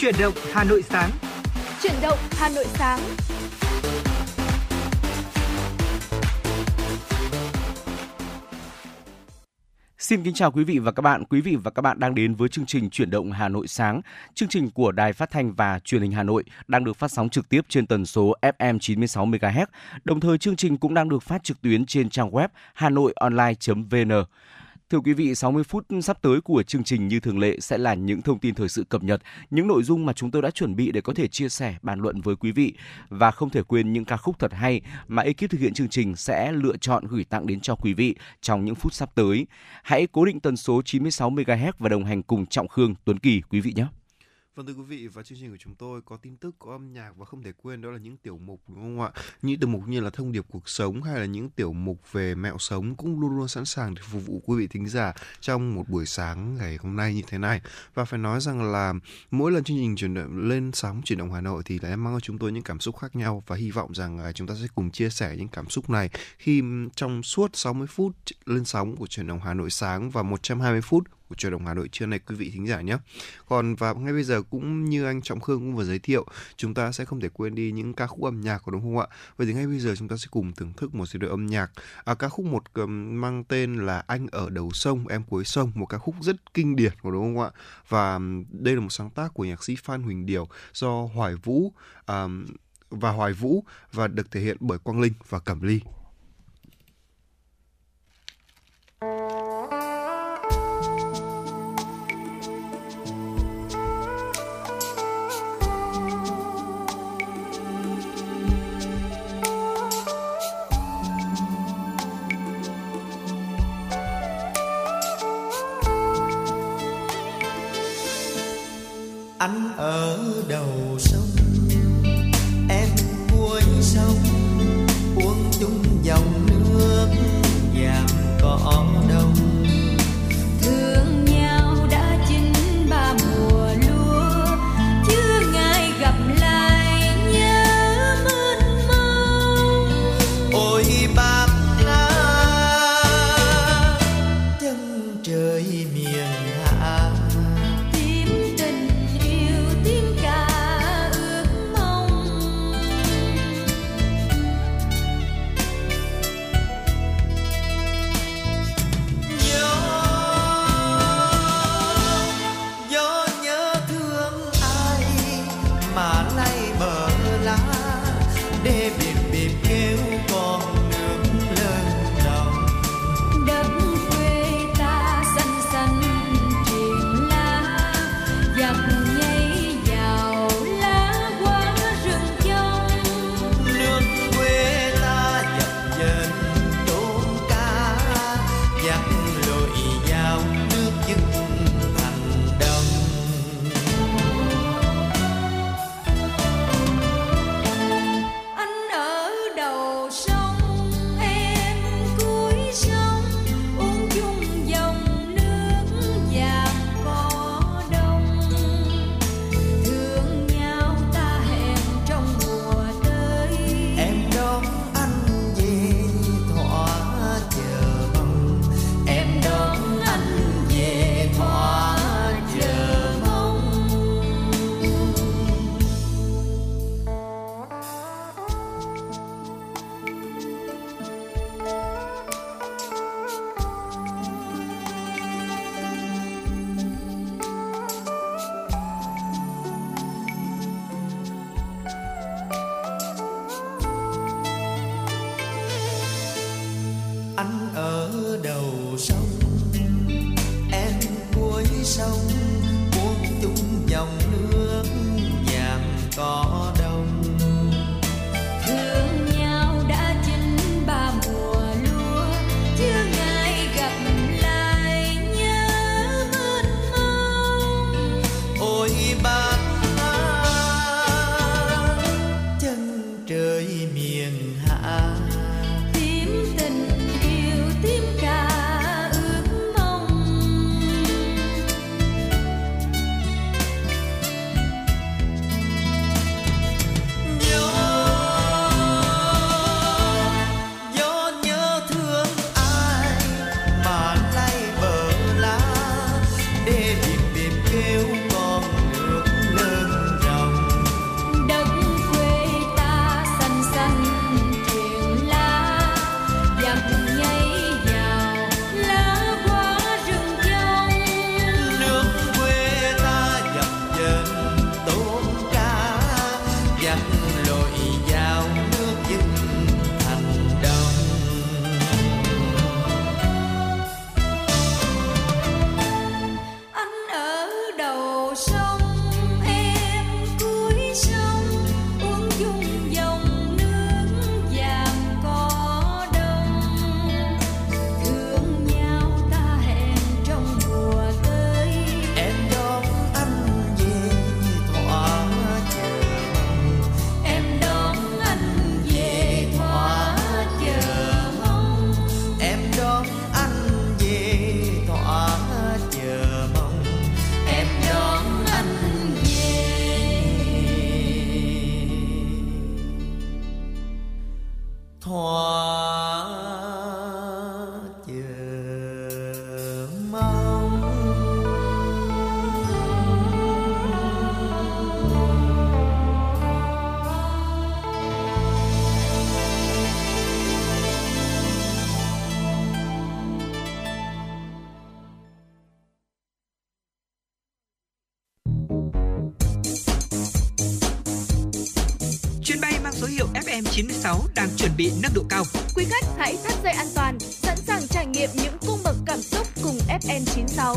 Chuyển động Hà Nội sáng. Chuyển động Hà Nội sáng. Xin kính chào quý vị và các bạn. Quý vị và các bạn đang đến với chương trình Chuyển động Hà Nội sáng. Chương trình của Đài Phát thanh và Truyền hình Hà Nội đang được phát sóng trực tiếp trên tần số FM 96 MHz. Đồng thời chương trình cũng đang được phát trực tuyến trên trang web hanoionline.vn. Thưa quý vị, 60 phút sắp tới của chương trình như thường lệ sẽ là những thông tin thời sự cập nhật, những nội dung mà chúng tôi đã chuẩn bị để có thể chia sẻ, bàn luận với quý vị và không thể quên những ca khúc thật hay mà ekip thực hiện chương trình sẽ lựa chọn gửi tặng đến cho quý vị trong những phút sắp tới. Hãy cố định tần số 96 MHz và đồng hành cùng Trọng Khương, Tuấn Kỳ quý vị nhé. Vâng thưa quý vị và chương trình của chúng tôi có tin tức, có âm nhạc và không thể quên đó là những tiểu mục đúng không ạ? Những tiểu mục như là thông điệp cuộc sống hay là những tiểu mục về mẹo sống cũng luôn luôn sẵn sàng để phục vụ quý vị thính giả trong một buổi sáng ngày hôm nay như thế này. Và phải nói rằng là mỗi lần chương trình chuyển động lên sóng chuyển động Hà Nội thì lại mang cho chúng tôi những cảm xúc khác nhau và hy vọng rằng à, chúng ta sẽ cùng chia sẻ những cảm xúc này khi trong suốt 60 phút lên sóng của chuyển động Hà Nội sáng và 120 phút của truyền động Hà Nội trưa nay quý vị thính giả nhé. Còn và ngay bây giờ cũng như anh Trọng Khương cũng vừa giới thiệu, chúng ta sẽ không thể quên đi những ca khúc âm nhạc của đúng không ạ? Vậy thì ngay bây giờ chúng ta sẽ cùng thưởng thức một giai đội âm nhạc. À, ca khúc một um, mang tên là Anh ở đầu sông, em cuối sông, một ca khúc rất kinh điển của đúng không ạ? Và đây là một sáng tác của nhạc sĩ Phan Huỳnh Điều do Hoài Vũ um, và Hoài Vũ và được thể hiện bởi Quang Linh và Cẩm Ly. Anh ở đầu FM96 đang chuẩn bị nâng độ cao. Quý khách hãy thắt dây an toàn, sẵn sàng trải nghiệm những cung bậc cảm xúc cùng FM 96.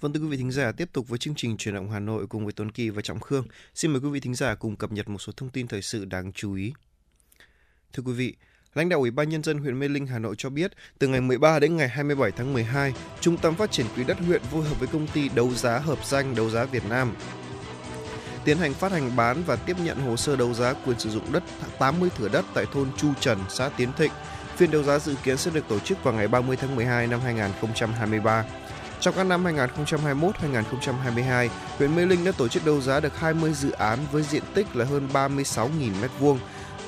Vâng thưa quý vị thính giả, tiếp tục với chương trình truyền động Hà Nội cùng với Tuấn Kỳ và Trọng Khương. Xin mời quý vị thính giả cùng cập nhật một số thông tin thời sự đáng chú ý. Thưa quý vị, Lãnh đạo Ủy ban Nhân dân huyện Mê Linh, Hà Nội cho biết, từ ngày 13 đến ngày 27 tháng 12, Trung tâm Phát triển Quỹ đất huyện phối hợp với công ty đấu giá hợp danh đấu giá Việt Nam tiến hành phát hành bán và tiếp nhận hồ sơ đấu giá quyền sử dụng đất 80 thửa đất tại thôn Chu Trần, xã Tiến Thịnh. Phiên đấu giá dự kiến sẽ được tổ chức vào ngày 30 tháng 12 năm 2023. Trong các năm 2021-2022, huyện Mê Linh đã tổ chức đấu giá được 20 dự án với diện tích là hơn 36.000 m2,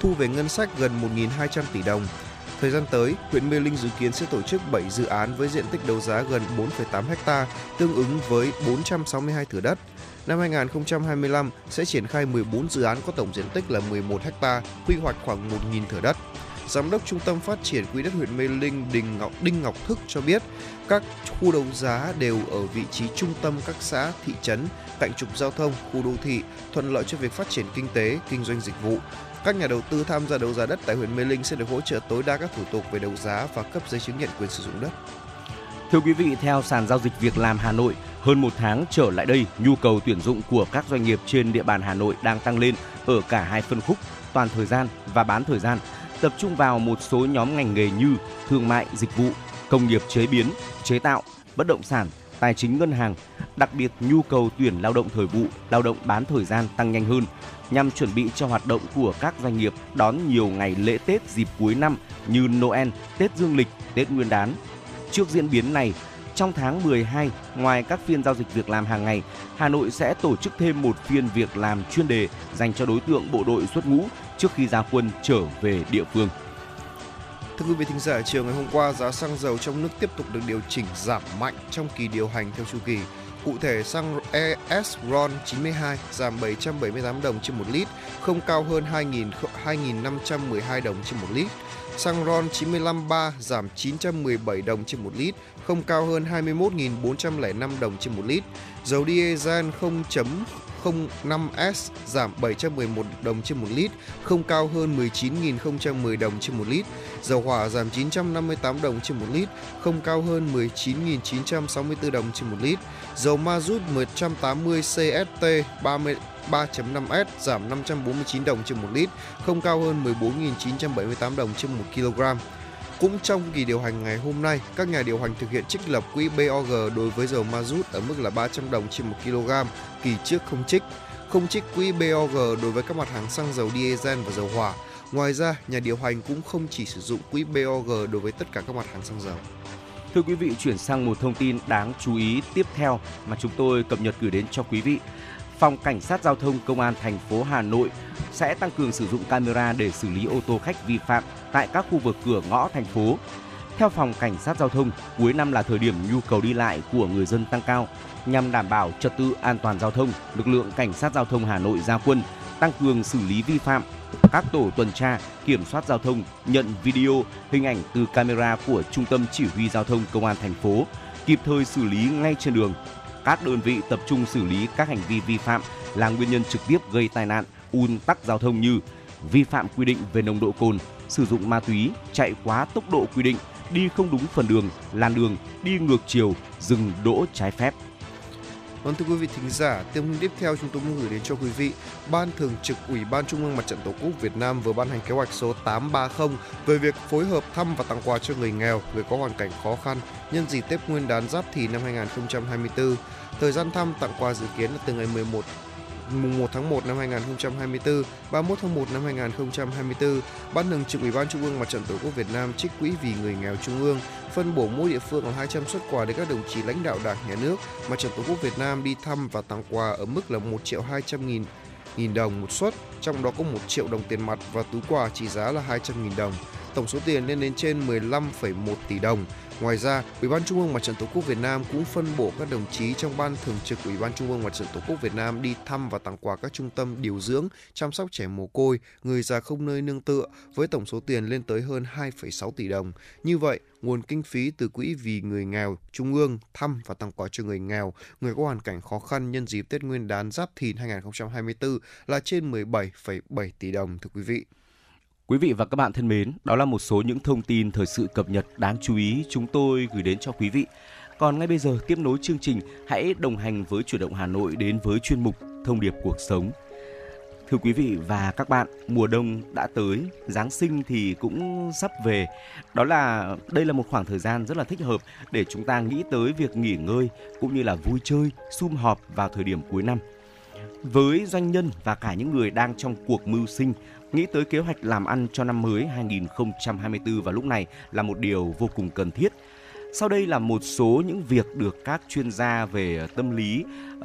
thu về ngân sách gần 1.200 tỷ đồng. Thời gian tới, huyện Mê Linh dự kiến sẽ tổ chức 7 dự án với diện tích đấu giá gần 4,8 ha, tương ứng với 462 thửa đất. Năm 2025 sẽ triển khai 14 dự án có tổng diện tích là 11 ha, quy hoạch khoảng 1.000 thửa đất. Giám đốc Trung tâm Phát triển Quỹ đất huyện Mê Linh Đình Ngọc Đinh Ngọc Thức cho biết, các khu đấu giá đều ở vị trí trung tâm các xã, thị trấn, cạnh trục giao thông, khu đô thị, thuận lợi cho việc phát triển kinh tế, kinh doanh dịch vụ. Các nhà đầu tư tham gia đấu giá đất tại huyện Mê Linh sẽ được hỗ trợ tối đa các thủ tục về đấu giá và cấp giấy chứng nhận quyền sử dụng đất. Thưa quý vị, theo sàn giao dịch việc làm Hà Nội, hơn một tháng trở lại đây, nhu cầu tuyển dụng của các doanh nghiệp trên địa bàn Hà Nội đang tăng lên ở cả hai phân khúc toàn thời gian và bán thời gian, tập trung vào một số nhóm ngành nghề như thương mại, dịch vụ, công nghiệp chế biến, chế tạo, bất động sản, tài chính ngân hàng. Đặc biệt nhu cầu tuyển lao động thời vụ, lao động bán thời gian tăng nhanh hơn nhằm chuẩn bị cho hoạt động của các doanh nghiệp đón nhiều ngày lễ Tết dịp cuối năm như Noel, Tết Dương lịch, Tết Nguyên đán. Trước diễn biến này, trong tháng 12, ngoài các phiên giao dịch việc làm hàng ngày, Hà Nội sẽ tổ chức thêm một phiên việc làm chuyên đề dành cho đối tượng bộ đội xuất ngũ trước khi ra quân trở về địa phương. Thưa quý vị thính giả, chiều ngày hôm qua giá xăng dầu trong nước tiếp tục được điều chỉnh giảm mạnh trong kỳ điều hành theo chu kỳ. Cụ thể, xăng ES RON 92 giảm 778 đồng trên 1 lít, không cao hơn 2.2.512 đồng trên 1 lít. Xăng RON 95 3 giảm 917 đồng trên 1 lít, không cao hơn 21.405 đồng trên 1 lít. Dầu diesel 0.05S giảm 711 đồng trên 1 lít, không cao hơn 19.010 đồng trên 1 lít. Dầu hỏa giảm 958 đồng trên 1 lít, không cao hơn 19.964 đồng trên 1 lít. Dầu ma rút 180 CST 30 3.5S giảm 549 đồng trên 1 lít, không cao hơn 14.978 đồng trên 1 kg. Cũng trong kỳ điều hành ngày hôm nay, các nhà điều hành thực hiện trích lập quỹ BOG đối với dầu ma rút ở mức là 300 đồng trên 1 kg, kỳ trước không trích. Không trích quỹ BOG đối với các mặt hàng xăng dầu diesel và dầu hỏa. Ngoài ra, nhà điều hành cũng không chỉ sử dụng quỹ BOG đối với tất cả các mặt hàng xăng dầu. Thưa quý vị, chuyển sang một thông tin đáng chú ý tiếp theo mà chúng tôi cập nhật gửi đến cho quý vị. Phòng Cảnh sát Giao thông Công an thành phố Hà Nội sẽ tăng cường sử dụng camera để xử lý ô tô khách vi phạm tại các khu vực cửa ngõ thành phố. Theo Phòng Cảnh sát Giao thông, cuối năm là thời điểm nhu cầu đi lại của người dân tăng cao. Nhằm đảm bảo trật tự an toàn giao thông, lực lượng Cảnh sát Giao thông Hà Nội ra quân tăng cường xử lý vi phạm. Các tổ tuần tra, kiểm soát giao thông nhận video, hình ảnh từ camera của Trung tâm Chỉ huy Giao thông Công an thành phố, kịp thời xử lý ngay trên đường. Các đơn vị tập trung xử lý các hành vi vi phạm là nguyên nhân trực tiếp gây tai nạn, ùn tắc giao thông như vi phạm quy định về nồng độ cồn, sử dụng ma túy, chạy quá tốc độ quy định, đi không đúng phần đường, làn đường, đi ngược chiều, dừng đỗ trái phép. Vâng thưa quý vị thính giả, tiêu tin tiếp theo chúng tôi muốn gửi đến cho quý vị. Ban Thường trực Ủy ban Trung ương Mặt trận Tổ quốc Việt Nam vừa ban hành kế hoạch số 830 về việc phối hợp thăm và tặng quà cho người nghèo, người có hoàn cảnh khó khăn nhân dịp Tết Nguyên đán Giáp Thìn năm 2024. Thời gian thăm tặng quà dự kiến là từ ngày 11 mùng 1 tháng 1 năm 2024, 31 tháng 1 năm 2024, Ban Thường trực Ủy ban Trung ương Mặt trận Tổ quốc Việt Nam trích quỹ vì người nghèo Trung ương phân bổ mỗi địa phương là 200 xuất quà để các đồng chí lãnh đạo Đảng, Nhà nước, Mặt trận Tổ quốc Việt Nam đi thăm và tặng quà ở mức là 1 triệu 200 nghìn nghìn đồng một suất, trong đó có 1 triệu đồng tiền mặt và túi quà trị giá là 200 nghìn đồng. Tổng số tiền lên đến trên 15,1 tỷ đồng. Ngoài ra, Ủy ban Trung ương Mặt trận Tổ quốc Việt Nam cũng phân bổ các đồng chí trong ban thường trực Ủy ban Trung ương Mặt trận Tổ quốc Việt Nam đi thăm và tặng quà các trung tâm điều dưỡng, chăm sóc trẻ mồ côi, người già không nơi nương tựa với tổng số tiền lên tới hơn 2,6 tỷ đồng. Như vậy, nguồn kinh phí từ quỹ vì người nghèo trung ương thăm và tặng quà cho người nghèo, người có hoàn cảnh khó khăn nhân dịp Tết Nguyên đán Giáp Thìn 2024 là trên 17,7 tỷ đồng thưa quý vị. Quý vị và các bạn thân mến, đó là một số những thông tin thời sự cập nhật đáng chú ý chúng tôi gửi đến cho quý vị. Còn ngay bây giờ tiếp nối chương trình, hãy đồng hành với chuyển động Hà Nội đến với chuyên mục Thông điệp cuộc sống. Thưa quý vị và các bạn, mùa đông đã tới, Giáng sinh thì cũng sắp về. Đó là đây là một khoảng thời gian rất là thích hợp để chúng ta nghĩ tới việc nghỉ ngơi cũng như là vui chơi, sum họp vào thời điểm cuối năm. Với doanh nhân và cả những người đang trong cuộc mưu sinh, nghĩ tới kế hoạch làm ăn cho năm mới 2024 vào lúc này là một điều vô cùng cần thiết. Sau đây là một số những việc được các chuyên gia về tâm lý uh,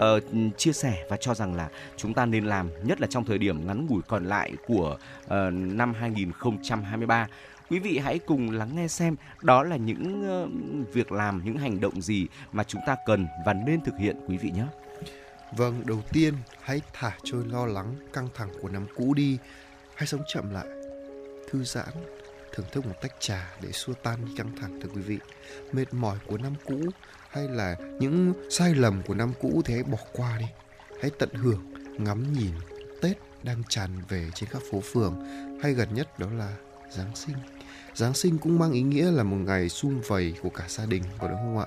chia sẻ và cho rằng là chúng ta nên làm nhất là trong thời điểm ngắn ngủi còn lại của uh, năm 2023. Quý vị hãy cùng lắng nghe xem đó là những uh, việc làm, những hành động gì mà chúng ta cần và nên thực hiện quý vị nhé. Vâng, đầu tiên hãy thả trôi lo lắng, căng thẳng của năm cũ đi. Hãy sống chậm lại, thư giãn, thưởng thức một tách trà để xua tan đi căng thẳng thưa quý vị. Mệt mỏi của năm cũ hay là những sai lầm của năm cũ thì hãy bỏ qua đi. Hãy tận hưởng, ngắm nhìn Tết đang tràn về trên các phố phường hay gần nhất đó là Giáng sinh. Giáng sinh cũng mang ý nghĩa là một ngày sum vầy của cả gia đình, có đúng không ạ?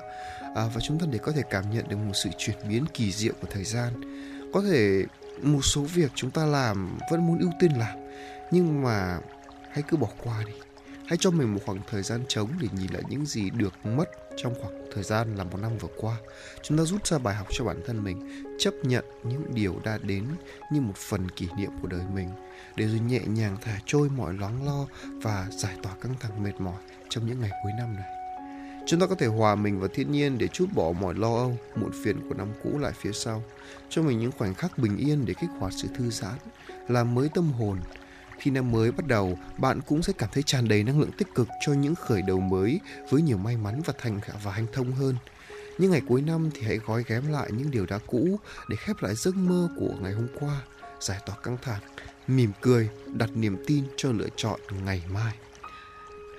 À, và chúng ta để có thể cảm nhận được một sự chuyển biến kỳ diệu của thời gian. Có thể một số việc chúng ta làm vẫn muốn ưu tiên làm, nhưng mà hãy cứ bỏ qua đi. Hãy cho mình một khoảng thời gian trống để nhìn lại những gì được mất trong khoảng thời gian là một năm vừa qua. Chúng ta rút ra bài học cho bản thân mình, chấp nhận những điều đã đến như một phần kỷ niệm của đời mình, để rồi nhẹ nhàng thả trôi mọi lắng lo và giải tỏa căng thẳng mệt mỏi trong những ngày cuối năm này. Chúng ta có thể hòa mình vào thiên nhiên để chút bỏ mọi lo âu, muộn phiền của năm cũ lại phía sau, cho mình những khoảnh khắc bình yên để kích hoạt sự thư giãn, làm mới tâm hồn. Khi năm mới bắt đầu, bạn cũng sẽ cảm thấy tràn đầy năng lượng tích cực cho những khởi đầu mới với nhiều may mắn và thành và hành thông hơn. Những ngày cuối năm thì hãy gói ghém lại những điều đã cũ để khép lại giấc mơ của ngày hôm qua, giải tỏa căng thẳng, mỉm cười, đặt niềm tin cho lựa chọn ngày mai.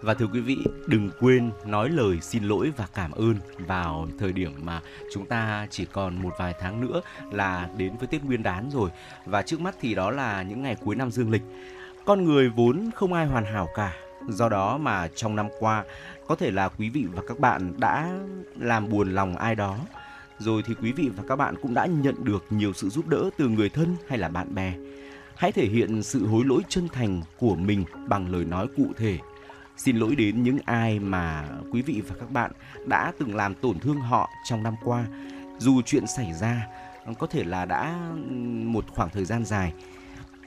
Và thưa quý vị, đừng quên nói lời xin lỗi và cảm ơn vào thời điểm mà chúng ta chỉ còn một vài tháng nữa là đến với Tết Nguyên đán rồi. Và trước mắt thì đó là những ngày cuối năm dương lịch. Con người vốn không ai hoàn hảo cả. Do đó mà trong năm qua có thể là quý vị và các bạn đã làm buồn lòng ai đó. Rồi thì quý vị và các bạn cũng đã nhận được nhiều sự giúp đỡ từ người thân hay là bạn bè. Hãy thể hiện sự hối lỗi chân thành của mình bằng lời nói cụ thể Xin lỗi đến những ai mà quý vị và các bạn đã từng làm tổn thương họ trong năm qua. Dù chuyện xảy ra có thể là đã một khoảng thời gian dài.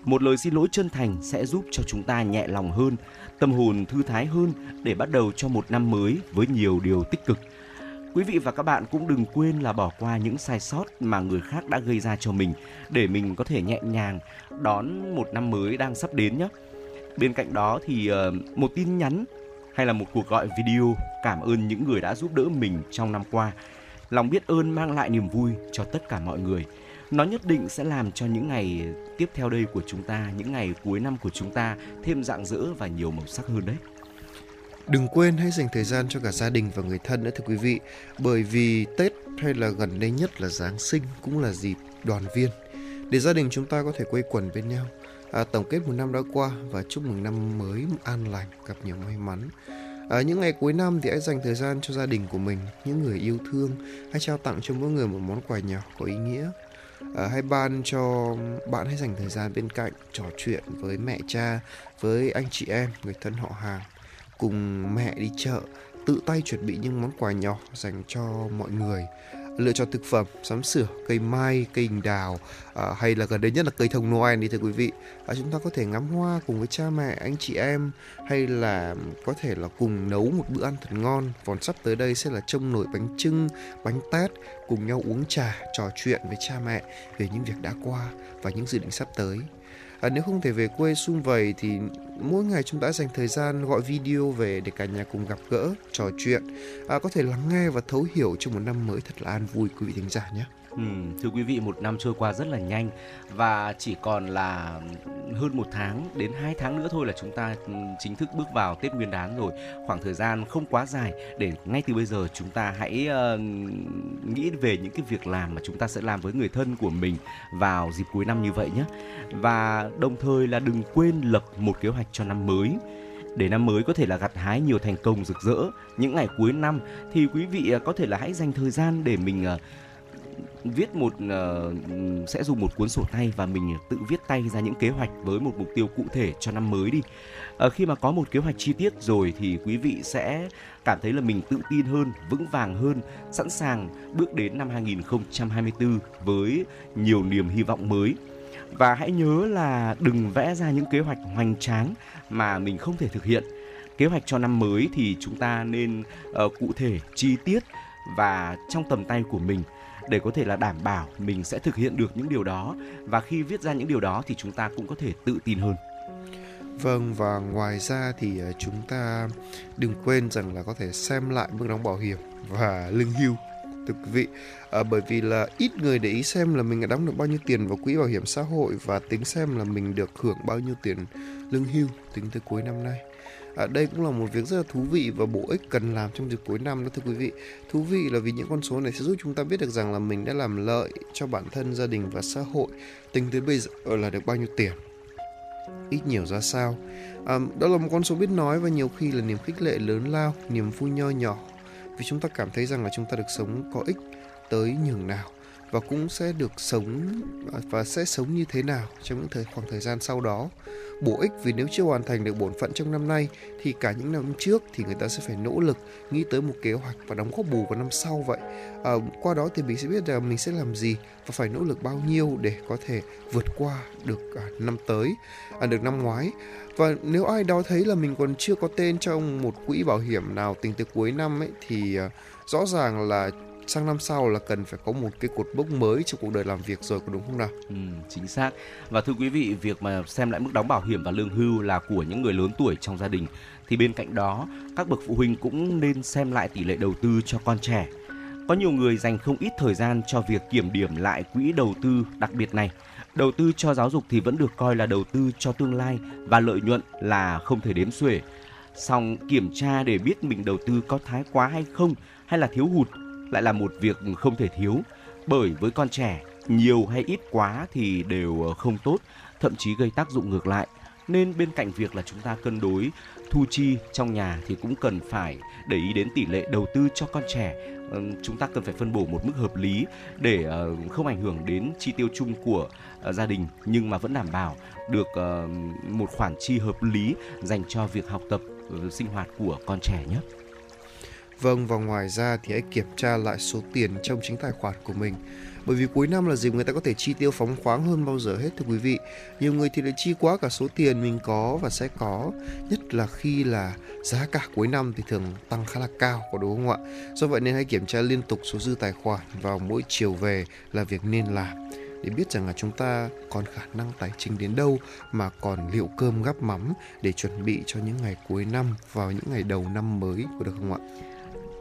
Một lời xin lỗi chân thành sẽ giúp cho chúng ta nhẹ lòng hơn, tâm hồn thư thái hơn để bắt đầu cho một năm mới với nhiều điều tích cực. Quý vị và các bạn cũng đừng quên là bỏ qua những sai sót mà người khác đã gây ra cho mình để mình có thể nhẹ nhàng đón một năm mới đang sắp đến nhé. Bên cạnh đó thì uh, một tin nhắn hay là một cuộc gọi video cảm ơn những người đã giúp đỡ mình trong năm qua. Lòng biết ơn mang lại niềm vui cho tất cả mọi người. Nó nhất định sẽ làm cho những ngày tiếp theo đây của chúng ta, những ngày cuối năm của chúng ta thêm rạng rỡ và nhiều màu sắc hơn đấy. Đừng quên hãy dành thời gian cho cả gia đình và người thân nữa thưa quý vị Bởi vì Tết hay là gần đây nhất là Giáng sinh cũng là dịp đoàn viên Để gia đình chúng ta có thể quây quần bên nhau à, tổng kết một năm đã qua và chúc mừng năm mới an lành gặp nhiều may mắn. À, những ngày cuối năm thì hãy dành thời gian cho gia đình của mình những người yêu thương. Hãy trao tặng cho mỗi người một món quà nhỏ có ý nghĩa. À, hay ban cho bạn hãy dành thời gian bên cạnh trò chuyện với mẹ cha với anh chị em người thân họ hàng. Cùng mẹ đi chợ tự tay chuẩn bị những món quà nhỏ dành cho mọi người lựa chọn thực phẩm sắm sửa cây mai cây đào à, hay là gần đây nhất là cây thông noel đi thưa quý vị. À, chúng ta có thể ngắm hoa cùng với cha mẹ anh chị em hay là có thể là cùng nấu một bữa ăn thật ngon. Còn sắp tới đây sẽ là trông nổi bánh trưng bánh tét cùng nhau uống trà trò chuyện với cha mẹ về những việc đã qua và những dự định sắp tới. À, nếu không thể về quê sum vầy thì mỗi ngày chúng ta dành thời gian gọi video về để cả nhà cùng gặp gỡ, trò chuyện, à, có thể lắng nghe và thấu hiểu cho một năm mới thật là an vui quý vị thính giả nhé. Ừ, thưa quý vị, một năm trôi qua rất là nhanh và chỉ còn là hơn một tháng đến hai tháng nữa thôi là chúng ta ừ, chính thức bước vào Tết Nguyên đán rồi. Khoảng thời gian không quá dài để ngay từ bây giờ chúng ta hãy uh, nghĩ về những cái việc làm mà chúng ta sẽ làm với người thân của mình vào dịp cuối năm như vậy nhé. Và đồng thời là đừng quên lập một kế hoạch cho năm mới để năm mới có thể là gặt hái nhiều thành công rực rỡ những ngày cuối năm thì quý vị ờ, có thể là hãy dành thời gian để mình uh, viết một uh, sẽ dùng một cuốn sổ tay và mình tự viết tay ra những kế hoạch với một mục tiêu cụ thể cho năm mới đi. Uh, khi mà có một kế hoạch chi tiết rồi thì quý vị sẽ cảm thấy là mình tự tin hơn, vững vàng hơn, sẵn sàng bước đến năm 2024 với nhiều niềm hy vọng mới. Và hãy nhớ là đừng vẽ ra những kế hoạch hoành tráng mà mình không thể thực hiện. Kế hoạch cho năm mới thì chúng ta nên uh, cụ thể, chi tiết và trong tầm tay của mình để có thể là đảm bảo mình sẽ thực hiện được những điều đó. Và khi viết ra những điều đó thì chúng ta cũng có thể tự tin hơn. Vâng và ngoài ra thì ờ, chúng ta đừng quên rằng là có thể xem lại mức đóng bảo hiểm và lương hưu thưa quý vị. À, bởi vì là ít người để ý xem là mình đã đóng được bao nhiêu tiền vào quỹ bảo hiểm xã hội và tính xem là mình được hưởng bao nhiêu tiền lương hưu tính tới cuối năm nay à, đây cũng là một việc rất là thú vị và bổ ích cần làm trong dịp cuối năm đó thưa quý vị. Thú vị là vì những con số này sẽ giúp chúng ta biết được rằng là mình đã làm lợi cho bản thân gia đình và xã hội. Tính tới bây giờ là được bao nhiêu tiền? Ít nhiều ra sao? À, đó là một con số biết nói và nhiều khi là niềm khích lệ lớn lao niềm vui nho nhỏ. Vì chúng ta cảm thấy rằng là chúng ta được sống có ích tới nhường nào và cũng sẽ được sống và sẽ sống như thế nào trong những thời khoảng thời gian sau đó. Bổ ích vì nếu chưa hoàn thành được bổn phận trong năm nay thì cả những năm trước thì người ta sẽ phải nỗ lực nghĩ tới một kế hoạch và đóng góp bù vào năm sau vậy. À, qua đó thì mình sẽ biết là mình sẽ làm gì và phải nỗ lực bao nhiêu để có thể vượt qua được à, năm tới à, được năm ngoái. Và nếu ai đó thấy là mình còn chưa có tên trong một quỹ bảo hiểm nào tính tới cuối năm ấy thì à, rõ ràng là sang năm sau là cần phải có một cái cột mốc mới trong cuộc đời làm việc rồi có đúng không nào? Ừ, chính xác. Và thưa quý vị, việc mà xem lại mức đóng bảo hiểm và lương hưu là của những người lớn tuổi trong gia đình thì bên cạnh đó, các bậc phụ huynh cũng nên xem lại tỷ lệ đầu tư cho con trẻ. Có nhiều người dành không ít thời gian cho việc kiểm điểm lại quỹ đầu tư đặc biệt này. Đầu tư cho giáo dục thì vẫn được coi là đầu tư cho tương lai và lợi nhuận là không thể đếm xuể. Song kiểm tra để biết mình đầu tư có thái quá hay không hay là thiếu hụt lại là một việc không thể thiếu. Bởi với con trẻ, nhiều hay ít quá thì đều ờ, không tốt, thậm chí gây tác dụng ngược lại. Nên bên cạnh việc là chúng ta cân đối, thu chi trong nhà thì cũng cần phải để ý đến tỷ lệ đầu tư cho con trẻ. Chúng ta cần phải phân bổ một mức hợp lý để ờ, không ảnh hưởng đến chi tiêu chung của ờ, gia đình, nhưng mà vẫn đảm bảo được một khoản chi hợp lý dành cho việc học tập sinh hoạt của con trẻ nhé. Vâng và ngoài ra thì hãy kiểm tra lại số tiền trong chính tài khoản của mình. Bởi vì cuối năm là dịp người ta có thể chi tiêu phóng khoáng hơn bao giờ hết thưa quý vị. Nhiều người thì lại chi quá cả số tiền mình có và sẽ có, nhất là khi là giá cả cuối năm thì thường tăng khá là cao có đúng không ạ? Do vậy nên hãy kiểm tra liên tục số dư tài khoản vào mỗi chiều về là việc nên làm để biết rằng là chúng ta còn khả năng tài chính đến đâu mà còn liệu cơm gắp mắm để chuẩn bị cho những ngày cuối năm vào những ngày đầu năm mới có được không ạ?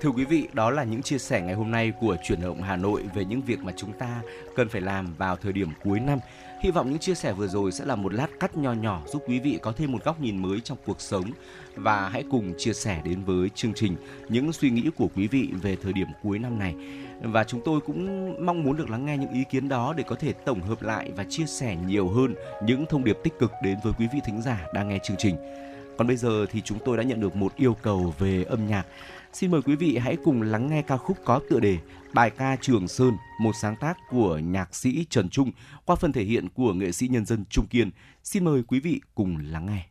Thưa quý vị, đó là những chia sẻ ngày hôm nay của chuyển động Hà Nội về những việc mà chúng ta cần phải làm vào thời điểm cuối năm. Hy vọng những chia sẻ vừa rồi sẽ là một lát cắt nho nhỏ giúp quý vị có thêm một góc nhìn mới trong cuộc sống và hãy cùng chia sẻ đến với chương trình những suy nghĩ của quý vị về thời điểm cuối năm này. Và chúng tôi cũng mong muốn được lắng nghe những ý kiến đó để có thể tổng hợp lại và chia sẻ nhiều hơn những thông điệp tích cực đến với quý vị thính giả đang nghe chương trình. Còn bây giờ thì chúng tôi đã nhận được một yêu cầu về âm nhạc Xin mời quý vị hãy cùng lắng nghe ca khúc có tựa đề Bài ca Trường Sơn, một sáng tác của nhạc sĩ Trần Trung qua phần thể hiện của nghệ sĩ nhân dân Trung Kiên. Xin mời quý vị cùng lắng nghe.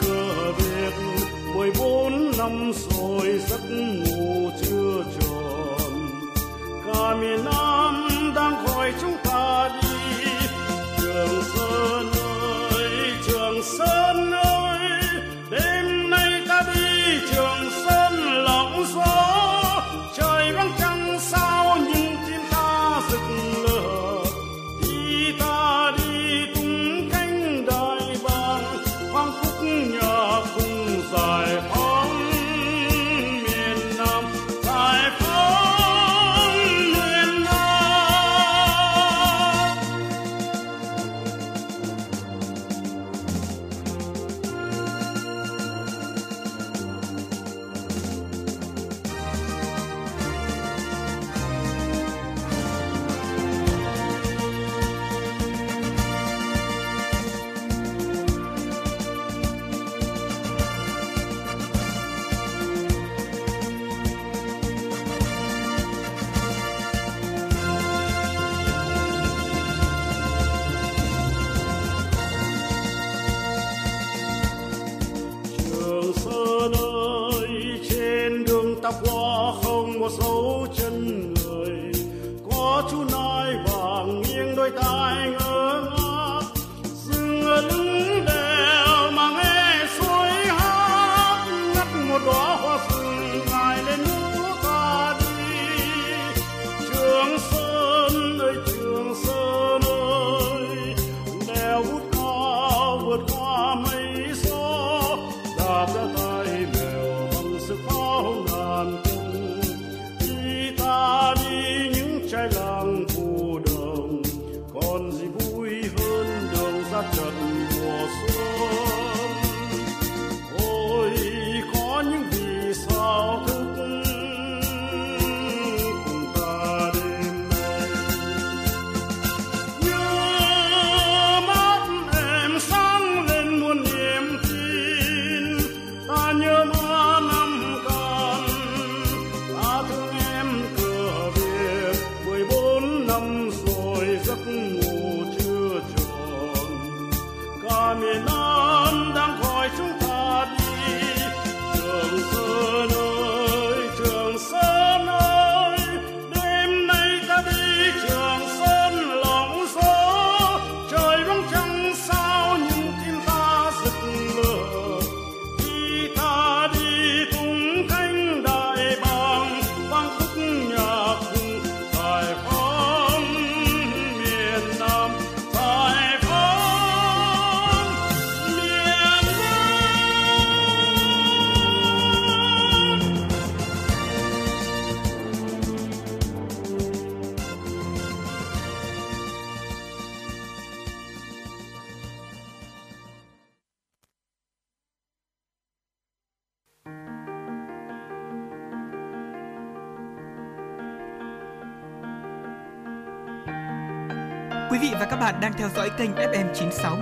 cửa việt. Mười bốn năm rồi giấc ngủ chưa tròn. Cả miền nam đang gọi chúng ta đi. Đường xa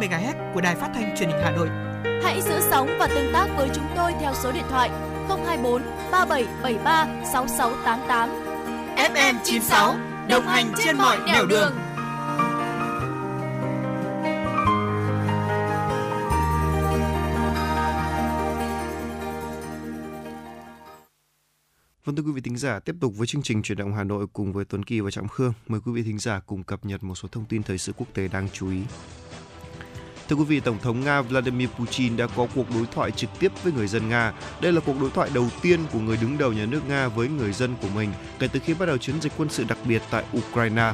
MHz của Đài Phát thanh Truyền hình Hà Nội. Hãy giữ sóng và tương tác với chúng tôi theo số điện thoại 024 3773 6688. FM 96 đồng hành trên mọi nẻo đường. đường. Vâng thưa quý vị thính giả, tiếp tục với chương trình chuyển động Hà Nội cùng với Tuấn Kỳ và Trọng Khương. Mời quý vị thính giả cùng cập nhật một số thông tin thời sự quốc tế đáng chú ý. Thưa quý vị, Tổng thống Nga Vladimir Putin đã có cuộc đối thoại trực tiếp với người dân Nga. Đây là cuộc đối thoại đầu tiên của người đứng đầu nhà nước Nga với người dân của mình kể từ khi bắt đầu chiến dịch quân sự đặc biệt tại Ukraine.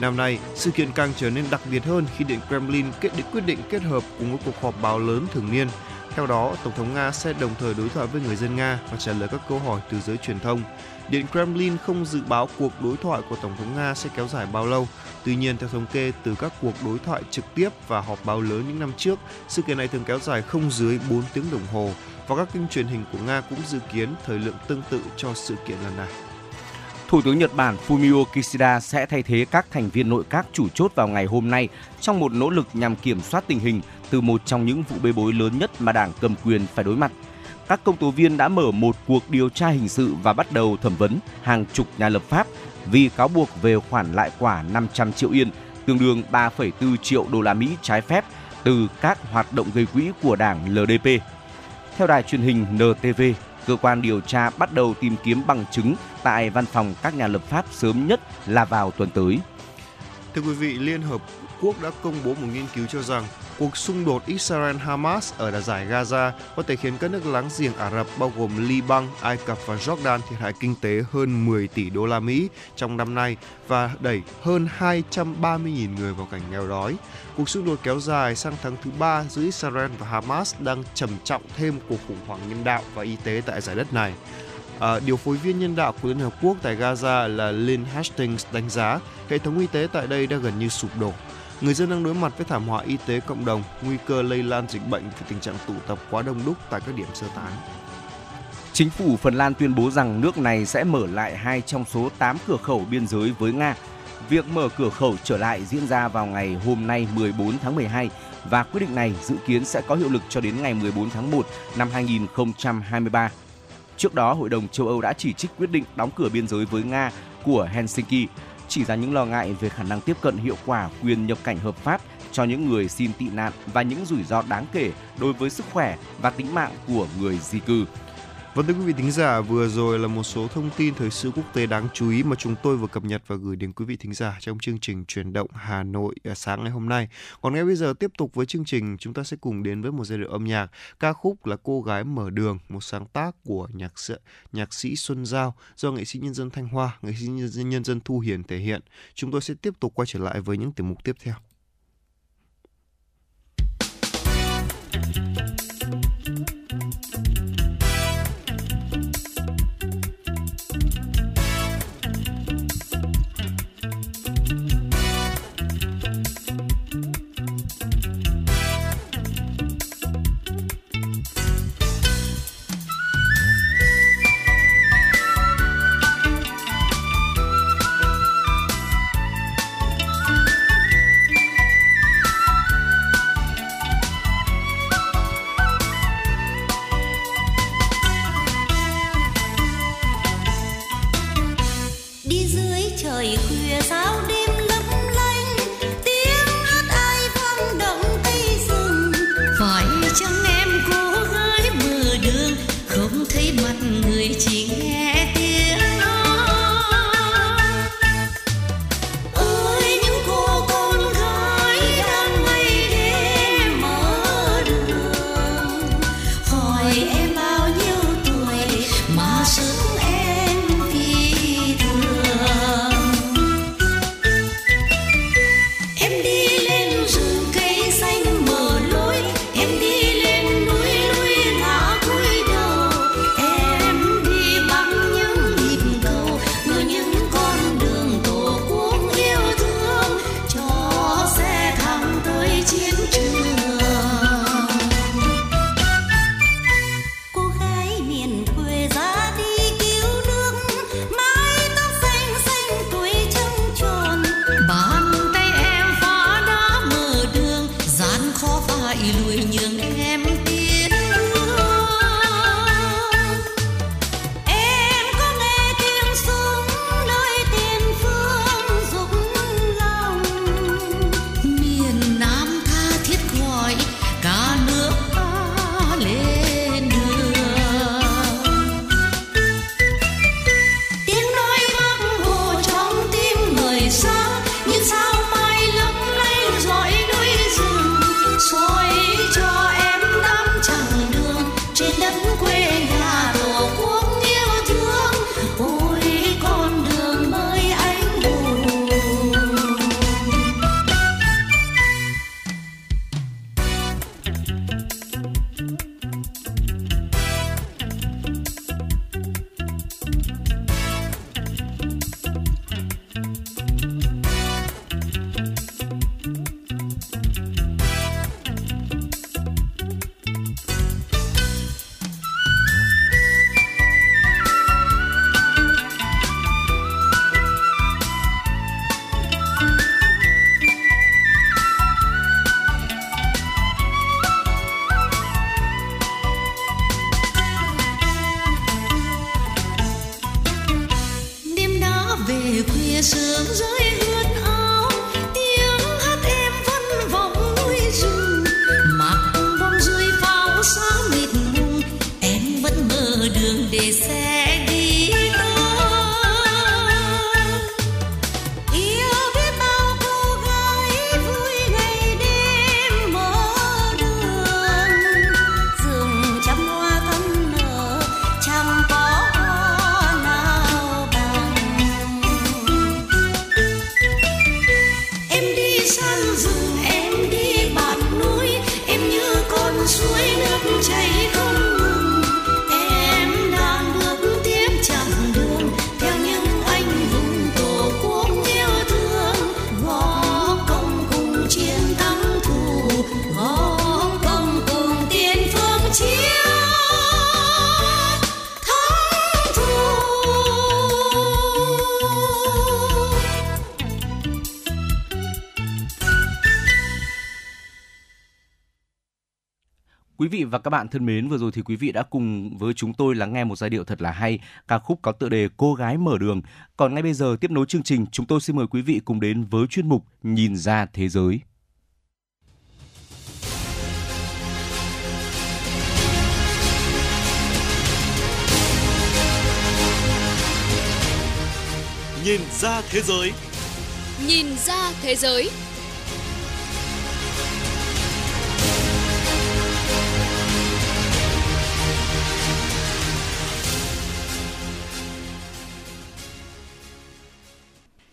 Năm nay, sự kiện càng trở nên đặc biệt hơn khi Điện Kremlin kết định quyết định kết hợp cùng với cuộc họp báo lớn thường niên. Theo đó, Tổng thống Nga sẽ đồng thời đối thoại với người dân Nga và trả lời các câu hỏi từ giới truyền thông. Điện Kremlin không dự báo cuộc đối thoại của Tổng thống Nga sẽ kéo dài bao lâu. Tuy nhiên, theo thống kê từ các cuộc đối thoại trực tiếp và họp báo lớn những năm trước, sự kiện này thường kéo dài không dưới 4 tiếng đồng hồ và các kênh truyền hình của Nga cũng dự kiến thời lượng tương tự cho sự kiện lần này. Thủ tướng Nhật Bản Fumio Kishida sẽ thay thế các thành viên nội các chủ chốt vào ngày hôm nay trong một nỗ lực nhằm kiểm soát tình hình từ một trong những vụ bê bối lớn nhất mà đảng cầm quyền phải đối mặt. Các công tố viên đã mở một cuộc điều tra hình sự và bắt đầu thẩm vấn hàng chục nhà lập pháp vì cáo buộc về khoản lại quả 500 triệu yên, tương đương 3,4 triệu đô la Mỹ trái phép từ các hoạt động gây quỹ của đảng LDP. Theo đài truyền hình NTV, cơ quan điều tra bắt đầu tìm kiếm bằng chứng tại văn phòng các nhà lập pháp sớm nhất là vào tuần tới. Thưa quý vị, Liên Hợp Quốc đã công bố một nghiên cứu cho rằng cuộc xung đột Israel-Hamas ở giải Gaza có thể khiến các nước láng giềng Ả Rập bao gồm Liban, Ai Cập và Jordan thiệt hại kinh tế hơn 10 tỷ đô la Mỹ trong năm nay và đẩy hơn 230.000 người vào cảnh nghèo đói. Cuộc xung đột kéo dài sang tháng thứ ba giữa Israel và Hamas đang trầm trọng thêm cuộc khủng hoảng nhân đạo và y tế tại giải đất này. À, điều phối viên nhân đạo của Liên Hợp Quốc tại Gaza là Lynn Hastings đánh giá hệ thống y tế tại đây đã gần như sụp đổ. Người dân đang đối mặt với thảm họa y tế cộng đồng, nguy cơ lây lan dịch bệnh vì tình trạng tụ tập quá đông đúc tại các điểm sơ tán. Chính phủ Phần Lan tuyên bố rằng nước này sẽ mở lại hai trong số 8 cửa khẩu biên giới với Nga. Việc mở cửa khẩu trở lại diễn ra vào ngày hôm nay 14 tháng 12 và quyết định này dự kiến sẽ có hiệu lực cho đến ngày 14 tháng 1 năm 2023. Trước đó, Hội đồng châu Âu đã chỉ trích quyết định đóng cửa biên giới với Nga của Helsinki, chỉ ra những lo ngại về khả năng tiếp cận hiệu quả quyền nhập cảnh hợp pháp cho những người xin tị nạn và những rủi ro đáng kể đối với sức khỏe và tính mạng của người di cư. Vâng thưa quý vị thính giả, vừa rồi là một số thông tin thời sự quốc tế đáng chú ý mà chúng tôi vừa cập nhật và gửi đến quý vị thính giả trong chương trình truyền động Hà Nội à, sáng ngày hôm nay. Còn ngay bây giờ tiếp tục với chương trình, chúng ta sẽ cùng đến với một giai điệu âm nhạc. Ca khúc là Cô gái mở đường, một sáng tác của nhạc sĩ, nhạc sĩ Xuân Giao do nghệ sĩ nhân dân Thanh Hoa, nghệ sĩ nhân dân, nhân dân Thu Hiền thể hiện. Chúng tôi sẽ tiếp tục quay trở lại với những tiểu mục tiếp theo. Và các bạn thân mến, vừa rồi thì quý vị đã cùng với chúng tôi lắng nghe một giai điệu thật là hay, ca khúc có tựa đề Cô gái mở đường. Còn ngay bây giờ tiếp nối chương trình, chúng tôi xin mời quý vị cùng đến với chuyên mục Nhìn ra thế giới. Nhìn ra thế giới. Nhìn ra thế giới.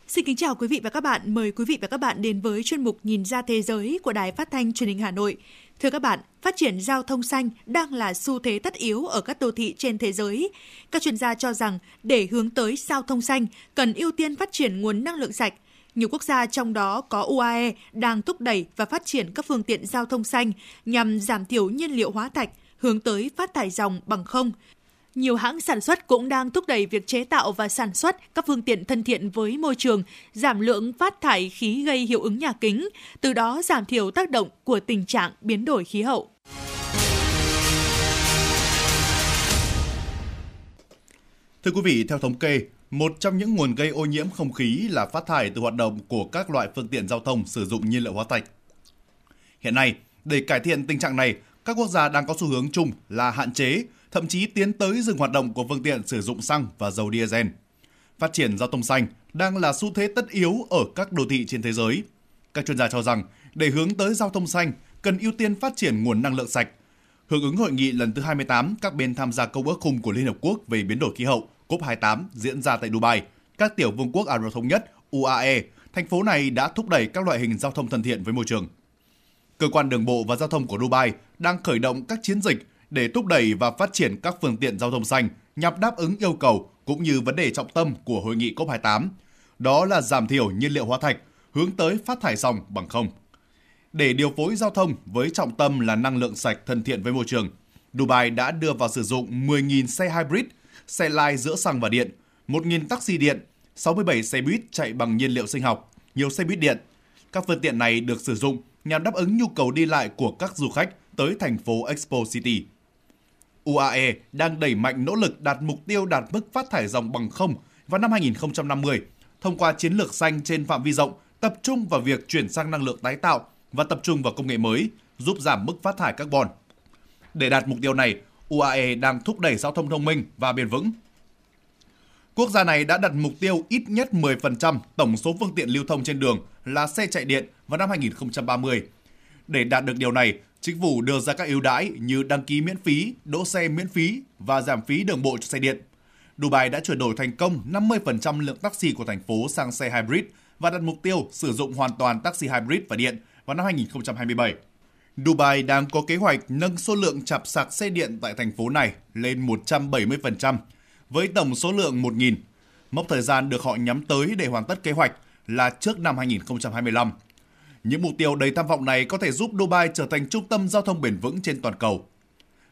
Xin kính chào quý vị và các bạn. Mời quý vị và các bạn đến với chuyên mục Nhìn ra thế giới của Đài Phát thanh Truyền hình Hà Nội. Thưa các bạn, phát triển giao thông xanh đang là xu thế tất yếu ở các đô thị trên thế giới. Các chuyên gia cho rằng để hướng tới giao thông xanh, cần ưu tiên phát triển nguồn năng lượng sạch. Nhiều quốc gia trong đó có UAE đang thúc đẩy và phát triển các phương tiện giao thông xanh nhằm giảm thiểu nhiên liệu hóa thạch, hướng tới phát thải dòng bằng không. Nhiều hãng sản xuất cũng đang thúc đẩy việc chế tạo và sản xuất các phương tiện thân thiện với môi trường, giảm lượng phát thải khí gây hiệu ứng nhà kính, từ đó giảm thiểu tác động của tình trạng biến đổi khí hậu. Thưa quý vị, theo thống kê, một trong những nguồn gây ô nhiễm không khí là phát thải từ hoạt động của các loại phương tiện giao thông sử dụng nhiên liệu hóa thạch. Hiện nay, để cải thiện tình trạng này, các quốc gia đang có xu hướng chung là hạn chế, thậm chí tiến tới dừng hoạt động của phương tiện sử dụng xăng và dầu diesel. Phát triển giao thông xanh đang là xu thế tất yếu ở các đô thị trên thế giới. Các chuyên gia cho rằng, để hướng tới giao thông xanh, cần ưu tiên phát triển nguồn năng lượng sạch. Hưởng ứng hội nghị lần thứ 28 các bên tham gia Công ước Khung của Liên Hợp Quốc về biến đổi khí hậu COP28 diễn ra tại Dubai, các tiểu vương quốc Ả Rập Thống Nhất UAE, thành phố này đã thúc đẩy các loại hình giao thông thân thiện với môi trường. Cơ quan đường bộ và giao thông của Dubai đang khởi động các chiến dịch để thúc đẩy và phát triển các phương tiện giao thông xanh nhằm đáp ứng yêu cầu cũng như vấn đề trọng tâm của hội nghị COP28, đó là giảm thiểu nhiên liệu hóa thạch, hướng tới phát thải dòng bằng không. Để điều phối giao thông với trọng tâm là năng lượng sạch thân thiện với môi trường, Dubai đã đưa vào sử dụng 10.000 xe hybrid, xe lai giữa xăng và điện, 1.000 taxi điện, 67 xe buýt chạy bằng nhiên liệu sinh học, nhiều xe buýt điện. Các phương tiện này được sử dụng nhằm đáp ứng nhu cầu đi lại của các du khách tới thành phố Expo City. UAE đang đẩy mạnh nỗ lực đạt mục tiêu đạt mức phát thải dòng bằng không vào năm 2050 thông qua chiến lược xanh trên phạm vi rộng, tập trung vào việc chuyển sang năng lượng tái tạo và tập trung vào công nghệ mới, giúp giảm mức phát thải carbon. Để đạt mục tiêu này, UAE đang thúc đẩy giao thông thông minh và bền vững. Quốc gia này đã đặt mục tiêu ít nhất 10% tổng số phương tiện lưu thông trên đường là xe chạy điện vào năm 2030. Để đạt được điều này, chính phủ đưa ra các ưu đãi như đăng ký miễn phí, đỗ xe miễn phí và giảm phí đường bộ cho xe điện. Dubai đã chuyển đổi thành công 50% lượng taxi của thành phố sang xe hybrid và đặt mục tiêu sử dụng hoàn toàn taxi hybrid và điện vào năm 2027. Dubai đang có kế hoạch nâng số lượng chạp sạc xe điện tại thành phố này lên 170%, với tổng số lượng 1.000. Mốc thời gian được họ nhắm tới để hoàn tất kế hoạch là trước năm 2025. Những mục tiêu đầy tham vọng này có thể giúp Dubai trở thành trung tâm giao thông bền vững trên toàn cầu.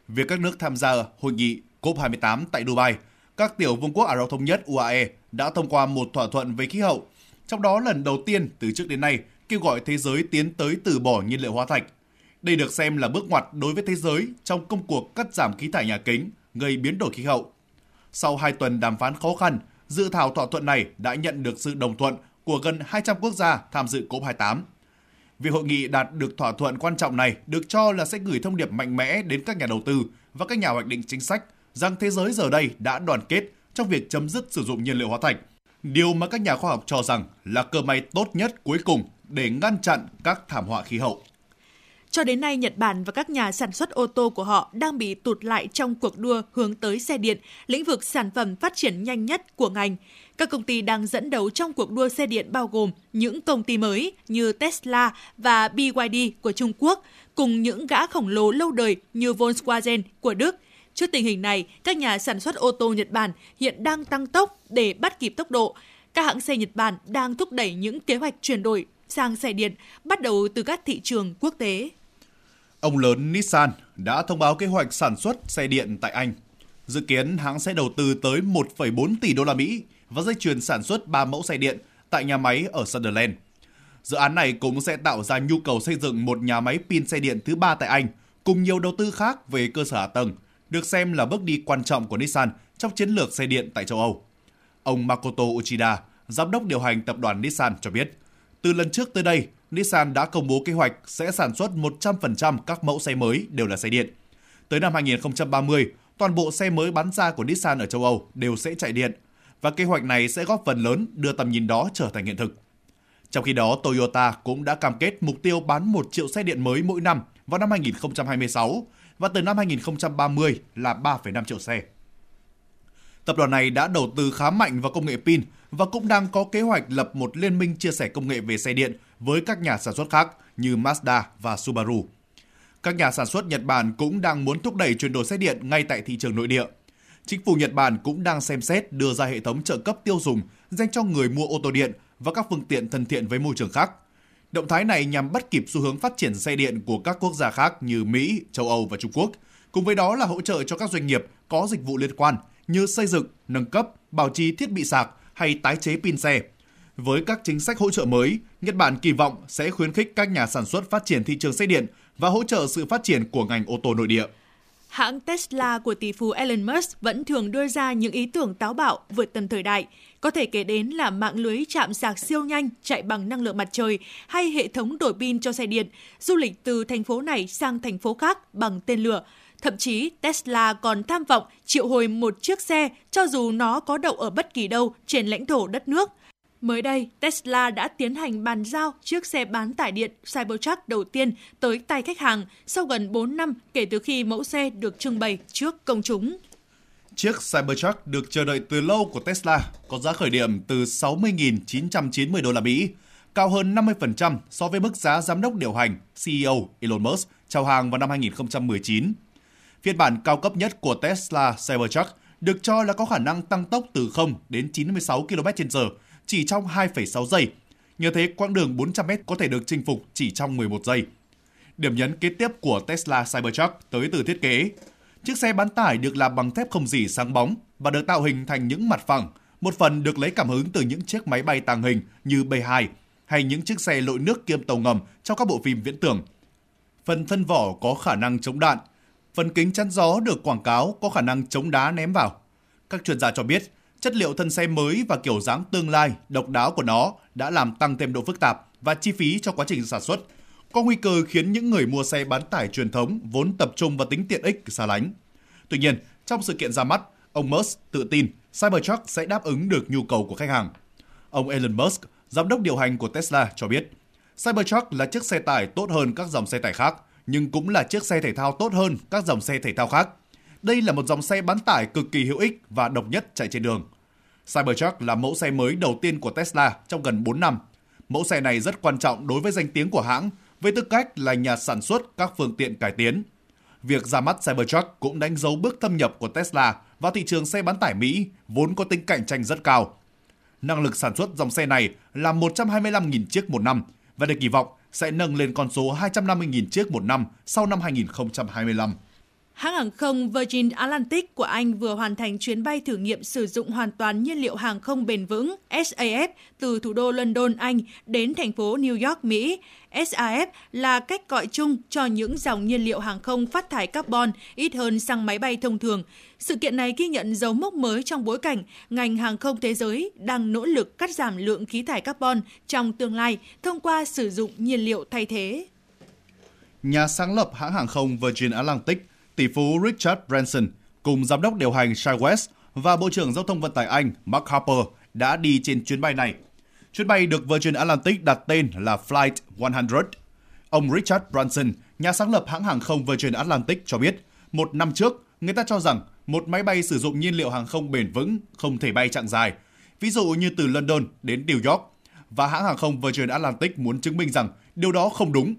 Việc các nước tham gia hội nghị COP28 tại Dubai, các tiểu vương quốc Ả Rập Thống Nhất UAE đã thông qua một thỏa thuận về khí hậu, trong đó lần đầu tiên từ trước đến nay kêu gọi thế giới tiến tới từ bỏ nhiên liệu hóa thạch. Đây được xem là bước ngoặt đối với thế giới trong công cuộc cắt giảm khí thải nhà kính gây biến đổi khí hậu. Sau hai tuần đàm phán khó khăn, dự thảo thỏa thuận này đã nhận được sự đồng thuận của gần 200 quốc gia tham dự COP28. Việc hội nghị đạt được thỏa thuận quan trọng này được cho là sẽ gửi thông điệp mạnh mẽ đến các nhà đầu tư và các nhà hoạch định chính sách rằng thế giới giờ đây đã đoàn kết trong việc chấm dứt sử dụng nhiên liệu hóa thạch. Điều mà các nhà khoa học cho rằng là cơ may tốt nhất cuối cùng để ngăn chặn các thảm họa khí hậu. Cho đến nay, Nhật Bản và các nhà sản xuất ô tô của họ đang bị tụt lại trong cuộc đua hướng tới xe điện, lĩnh vực sản phẩm phát triển nhanh nhất của ngành. Các công ty đang dẫn đầu trong cuộc đua xe điện bao gồm những công ty mới như Tesla và BYD của Trung Quốc, cùng những gã khổng lồ lâu đời như Volkswagen của Đức. Trước tình hình này, các nhà sản xuất ô tô Nhật Bản hiện đang tăng tốc để bắt kịp tốc độ. Các hãng xe Nhật Bản đang thúc đẩy những kế hoạch chuyển đổi sang xe điện bắt đầu từ các thị trường quốc tế. Ông lớn Nissan đã thông báo kế hoạch sản xuất xe điện tại Anh. Dự kiến hãng sẽ đầu tư tới 1,4 tỷ đô la Mỹ và dây chuyền sản xuất 3 mẫu xe điện tại nhà máy ở Sunderland. Dự án này cũng sẽ tạo ra nhu cầu xây dựng một nhà máy pin xe điện thứ ba tại Anh, cùng nhiều đầu tư khác về cơ sở hạ tầng, được xem là bước đi quan trọng của Nissan trong chiến lược xe điện tại châu Âu. Ông Makoto Uchida, giám đốc điều hành tập đoàn Nissan cho biết, từ lần trước tới đây, Nissan đã công bố kế hoạch sẽ sản xuất 100% các mẫu xe mới đều là xe điện. Tới năm 2030, toàn bộ xe mới bán ra của Nissan ở châu Âu đều sẽ chạy điện và kế hoạch này sẽ góp phần lớn đưa tầm nhìn đó trở thành hiện thực. Trong khi đó, Toyota cũng đã cam kết mục tiêu bán 1 triệu xe điện mới mỗi năm vào năm 2026 và từ năm 2030 là 3,5 triệu xe. Tập đoàn này đã đầu tư khá mạnh vào công nghệ pin và cũng đang có kế hoạch lập một liên minh chia sẻ công nghệ về xe điện với các nhà sản xuất khác như Mazda và Subaru. Các nhà sản xuất Nhật Bản cũng đang muốn thúc đẩy chuyển đổi xe điện ngay tại thị trường nội địa. Chính phủ Nhật Bản cũng đang xem xét đưa ra hệ thống trợ cấp tiêu dùng dành cho người mua ô tô điện và các phương tiện thân thiện với môi trường khác. Động thái này nhằm bắt kịp xu hướng phát triển xe điện của các quốc gia khác như Mỹ, châu Âu và Trung Quốc. Cùng với đó là hỗ trợ cho các doanh nghiệp có dịch vụ liên quan như xây dựng, nâng cấp, bảo trì thiết bị sạc hay tái chế pin xe. Với các chính sách hỗ trợ mới, Nhật Bản kỳ vọng sẽ khuyến khích các nhà sản xuất phát triển thị trường xe điện và hỗ trợ sự phát triển của ngành ô tô nội địa. Hãng Tesla của tỷ phú Elon Musk vẫn thường đưa ra những ý tưởng táo bạo vượt tầm thời đại. Có thể kể đến là mạng lưới chạm sạc siêu nhanh chạy bằng năng lượng mặt trời hay hệ thống đổi pin cho xe điện, du lịch từ thành phố này sang thành phố khác bằng tên lửa. Thậm chí Tesla còn tham vọng triệu hồi một chiếc xe cho dù nó có đậu ở bất kỳ đâu trên lãnh thổ đất nước. Mới đây, Tesla đã tiến hành bàn giao chiếc xe bán tải điện Cybertruck đầu tiên tới tay khách hàng sau gần 4 năm kể từ khi mẫu xe được trưng bày trước công chúng. Chiếc Cybertruck được chờ đợi từ lâu của Tesla có giá khởi điểm từ 60.990 đô la Mỹ, cao hơn 50% so với mức giá giám đốc điều hành CEO Elon Musk chào hàng vào năm 2019. Phiên bản cao cấp nhất của Tesla Cybertruck được cho là có khả năng tăng tốc từ 0 đến 96 km/h chỉ trong 2,6 giây. Nhờ thế, quãng đường 400m có thể được chinh phục chỉ trong 11 giây. Điểm nhấn kế tiếp của Tesla Cybertruck tới từ thiết kế. Chiếc xe bán tải được làm bằng thép không dỉ sáng bóng và được tạo hình thành những mặt phẳng, một phần được lấy cảm hứng từ những chiếc máy bay tàng hình như B-2 hay những chiếc xe lội nước kiêm tàu ngầm trong các bộ phim viễn tưởng. Phần thân vỏ có khả năng chống đạn, phần kính chắn gió được quảng cáo có khả năng chống đá ném vào. Các chuyên gia cho biết, chất liệu thân xe mới và kiểu dáng tương lai độc đáo của nó đã làm tăng thêm độ phức tạp và chi phí cho quá trình sản xuất, có nguy cơ khiến những người mua xe bán tải truyền thống vốn tập trung vào tính tiện ích xa lánh. Tuy nhiên, trong sự kiện ra mắt, ông Musk tự tin Cybertruck sẽ đáp ứng được nhu cầu của khách hàng. Ông Elon Musk, giám đốc điều hành của Tesla cho biết, Cybertruck là chiếc xe tải tốt hơn các dòng xe tải khác, nhưng cũng là chiếc xe thể thao tốt hơn các dòng xe thể thao khác. Đây là một dòng xe bán tải cực kỳ hữu ích và độc nhất chạy trên đường. Cybertruck là mẫu xe mới đầu tiên của Tesla trong gần 4 năm. Mẫu xe này rất quan trọng đối với danh tiếng của hãng, với tư cách là nhà sản xuất các phương tiện cải tiến. Việc ra mắt Cybertruck cũng đánh dấu bước thâm nhập của Tesla vào thị trường xe bán tải Mỹ, vốn có tính cạnh tranh rất cao. Năng lực sản xuất dòng xe này là 125.000 chiếc một năm và được kỳ vọng sẽ nâng lên con số 250.000 chiếc một năm sau năm 2025. Hãng hàng không Virgin Atlantic của Anh vừa hoàn thành chuyến bay thử nghiệm sử dụng hoàn toàn nhiên liệu hàng không bền vững SAF từ thủ đô London, Anh đến thành phố New York, Mỹ. SAF là cách gọi chung cho những dòng nhiên liệu hàng không phát thải carbon ít hơn xăng máy bay thông thường. Sự kiện này ghi nhận dấu mốc mới trong bối cảnh ngành hàng không thế giới đang nỗ lực cắt giảm lượng khí thải carbon trong tương lai thông qua sử dụng nhiên liệu thay thế. Nhà sáng lập hãng hàng không Virgin Atlantic, tỷ phú Richard Branson cùng giám đốc điều hành SkyWest và Bộ trưởng Giao thông Vận tải Anh Mark Harper đã đi trên chuyến bay này. Chuyến bay được Virgin Atlantic đặt tên là Flight 100. Ông Richard Branson, nhà sáng lập hãng hàng không Virgin Atlantic cho biết, một năm trước, người ta cho rằng một máy bay sử dụng nhiên liệu hàng không bền vững không thể bay chặng dài, ví dụ như từ London đến New York, và hãng hàng không Virgin Atlantic muốn chứng minh rằng điều đó không đúng.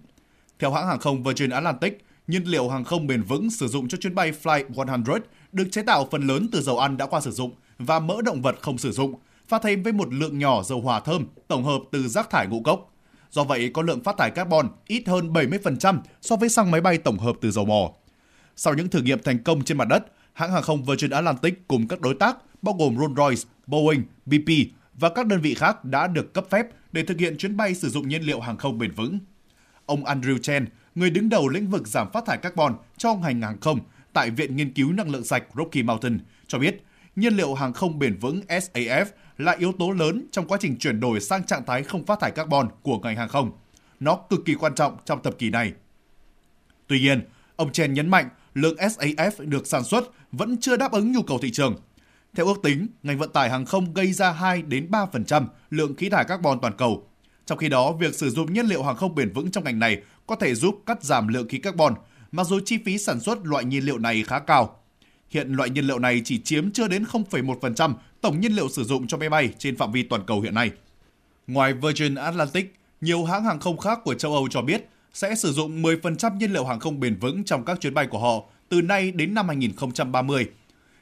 Theo hãng hàng không Virgin Atlantic, nhiên liệu hàng không bền vững sử dụng cho chuyến bay Flight 100 được chế tạo phần lớn từ dầu ăn đã qua sử dụng và mỡ động vật không sử dụng, pha thêm với một lượng nhỏ dầu hỏa thơm tổng hợp từ rác thải ngũ cốc. Do vậy, có lượng phát thải carbon ít hơn 70% so với xăng máy bay tổng hợp từ dầu mỏ. Sau những thử nghiệm thành công trên mặt đất, hãng hàng không Virgin Atlantic cùng các đối tác bao gồm Rolls-Royce, Boeing, BP và các đơn vị khác đã được cấp phép để thực hiện chuyến bay sử dụng nhiên liệu hàng không bền vững. Ông Andrew Chen, người đứng đầu lĩnh vực giảm phát thải carbon trong ngành hàng không tại Viện Nghiên cứu Năng lượng sạch Rocky Mountain, cho biết nhiên liệu hàng không bền vững SAF là yếu tố lớn trong quá trình chuyển đổi sang trạng thái không phát thải carbon của ngành hàng không. Nó cực kỳ quan trọng trong thập kỷ này. Tuy nhiên, ông Chen nhấn mạnh lượng SAF được sản xuất vẫn chưa đáp ứng nhu cầu thị trường. Theo ước tính, ngành vận tải hàng không gây ra 2 đến 3% lượng khí thải carbon toàn cầu. Trong khi đó, việc sử dụng nhiên liệu hàng không bền vững trong ngành này có thể giúp cắt giảm lượng khí carbon, mặc dù chi phí sản xuất loại nhiên liệu này khá cao. Hiện loại nhiên liệu này chỉ chiếm chưa đến 0,1% tổng nhiên liệu sử dụng cho máy bay trên phạm vi toàn cầu hiện nay. Ngoài Virgin Atlantic, nhiều hãng hàng không khác của châu Âu cho biết sẽ sử dụng 10% nhiên liệu hàng không bền vững trong các chuyến bay của họ từ nay đến năm 2030.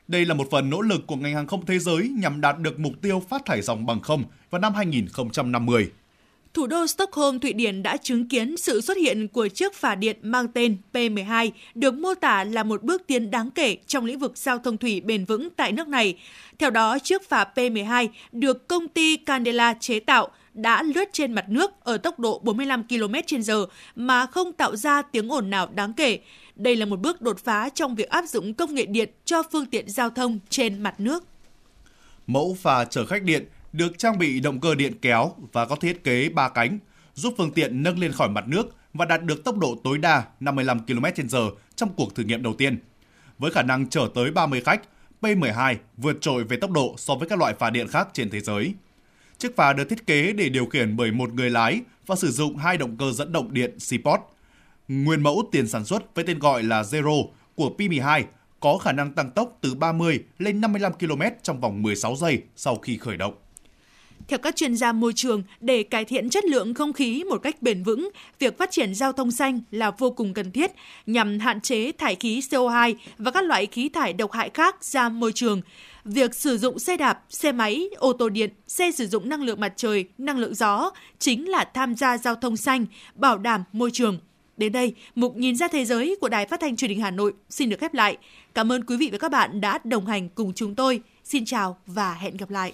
Đây là một phần nỗ lực của ngành hàng không thế giới nhằm đạt được mục tiêu phát thải dòng bằng không vào năm 2050. Thủ đô Stockholm, Thụy Điển đã chứng kiến sự xuất hiện của chiếc phà điện mang tên P12, được mô tả là một bước tiến đáng kể trong lĩnh vực giao thông thủy bền vững tại nước này. Theo đó, chiếc phà P12 được công ty Candela chế tạo đã lướt trên mặt nước ở tốc độ 45 km/h mà không tạo ra tiếng ồn nào đáng kể. Đây là một bước đột phá trong việc áp dụng công nghệ điện cho phương tiện giao thông trên mặt nước. Mẫu phà chở khách điện được trang bị động cơ điện kéo và có thiết kế 3 cánh, giúp phương tiện nâng lên khỏi mặt nước và đạt được tốc độ tối đa 55 km/h trong cuộc thử nghiệm đầu tiên. Với khả năng chở tới 30 khách, P12 vượt trội về tốc độ so với các loại phà điện khác trên thế giới. Chiếc phà được thiết kế để điều khiển bởi một người lái và sử dụng hai động cơ dẫn động điện Seaport. Nguyên mẫu tiền sản xuất với tên gọi là Zero của P12 có khả năng tăng tốc từ 30 lên 55 km trong vòng 16 giây sau khi khởi động. Theo các chuyên gia môi trường, để cải thiện chất lượng không khí một cách bền vững, việc phát triển giao thông xanh là vô cùng cần thiết nhằm hạn chế thải khí CO2 và các loại khí thải độc hại khác ra môi trường. Việc sử dụng xe đạp, xe máy, ô tô điện, xe sử dụng năng lượng mặt trời, năng lượng gió chính là tham gia giao thông xanh, bảo đảm môi trường. Đến đây, mục nhìn ra thế giới của Đài Phát thanh Truyền hình Hà Nội xin được khép lại. Cảm ơn quý vị và các bạn đã đồng hành cùng chúng tôi. Xin chào và hẹn gặp lại.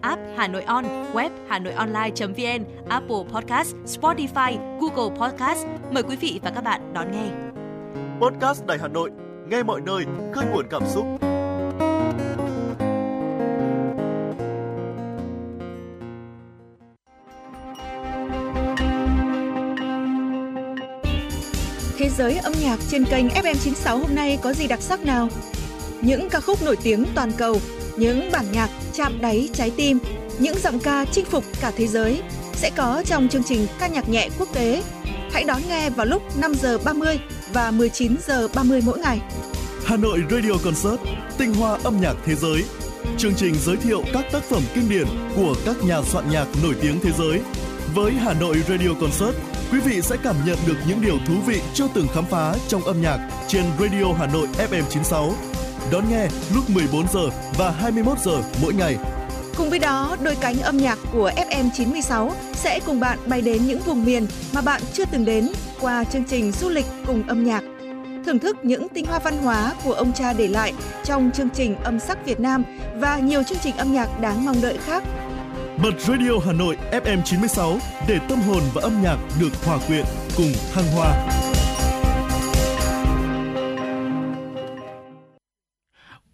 app Hà Nội On, web Hà Nội Online.vn, Apple Podcast, Spotify, Google Podcast. Mời quý vị và các bạn đón nghe. Podcast Đài Hà Nội, nghe mọi nơi, khơi nguồn cảm xúc. Thế giới âm nhạc trên kênh FM96 hôm nay có gì đặc sắc nào? Những ca khúc nổi tiếng toàn cầu, những bản nhạc chạm đáy trái tim, những giọng ca chinh phục cả thế giới sẽ có trong chương trình ca nhạc nhẹ quốc tế. Hãy đón nghe vào lúc 5 giờ 30 và 19 giờ 30 mỗi ngày. Hà Nội Radio Concert, tinh hoa âm nhạc thế giới. Chương trình giới thiệu các tác phẩm kinh điển của các nhà soạn nhạc nổi tiếng thế giới. Với Hà Nội Radio Concert, quý vị sẽ cảm nhận được những điều thú vị chưa từng khám phá trong âm nhạc trên Radio Hà Nội FM 96. Đón nghe lúc 14 giờ và 21 giờ mỗi ngày. Cùng với đó, đôi cánh âm nhạc của FM 96 sẽ cùng bạn bay đến những vùng miền mà bạn chưa từng đến qua chương trình du lịch cùng âm nhạc. Thưởng thức những tinh hoa văn hóa của ông cha để lại trong chương trình âm sắc Việt Nam và nhiều chương trình âm nhạc đáng mong đợi khác. Bật Radio Hà Nội FM 96 để tâm hồn và âm nhạc được hòa quyện cùng thăng hoa.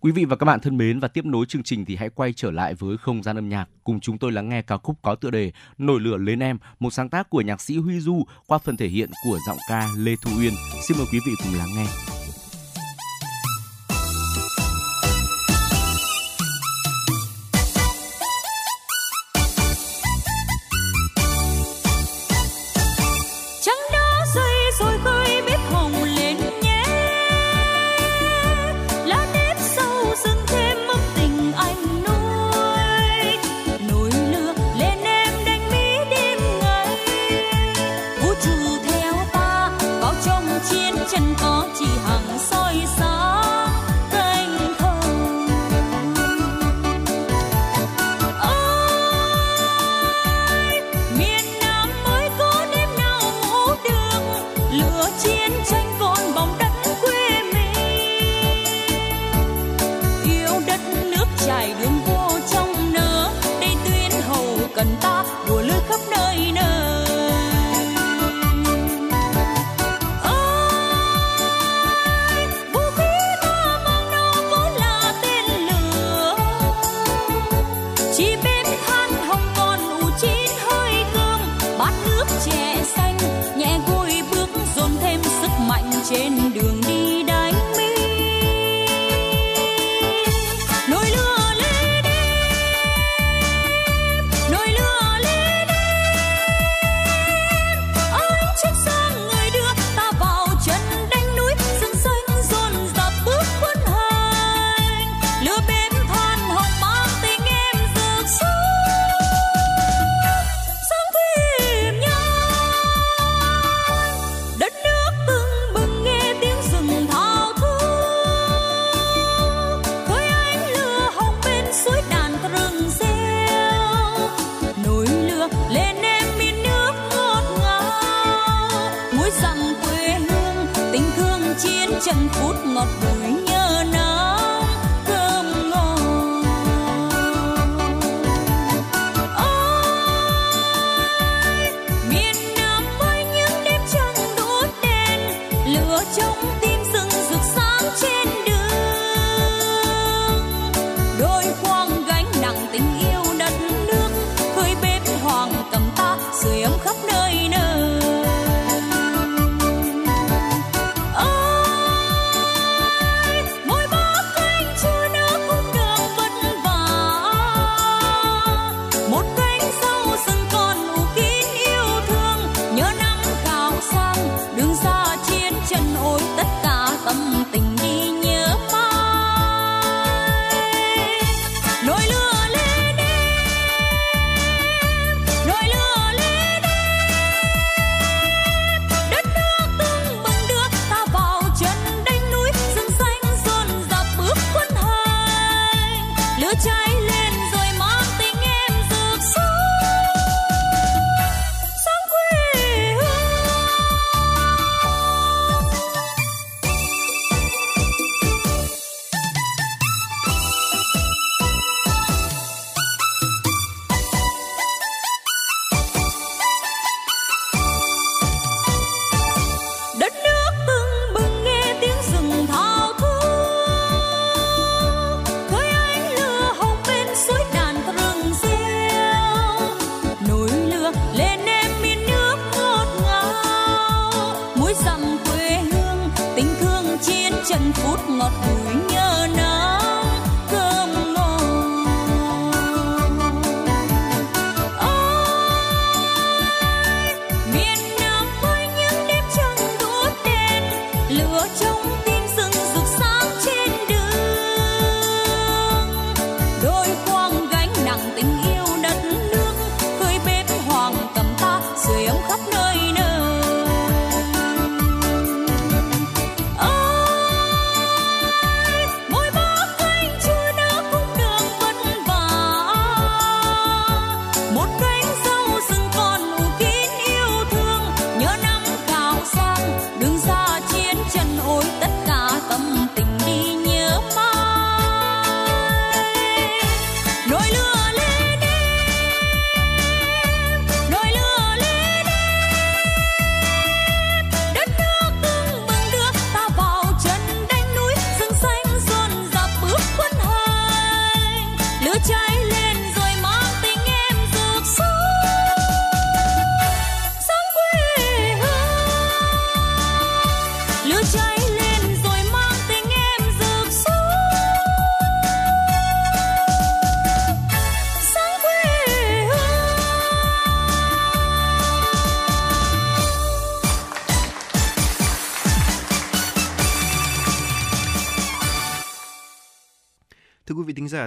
Quý vị và các bạn thân mến và tiếp nối chương trình thì hãy quay trở lại với không gian âm nhạc cùng chúng tôi lắng nghe ca khúc có tựa đề Nổi lửa lên em, một sáng tác của nhạc sĩ Huy Du qua phần thể hiện của giọng ca Lê Thu Uyên. Xin mời quý vị cùng lắng nghe.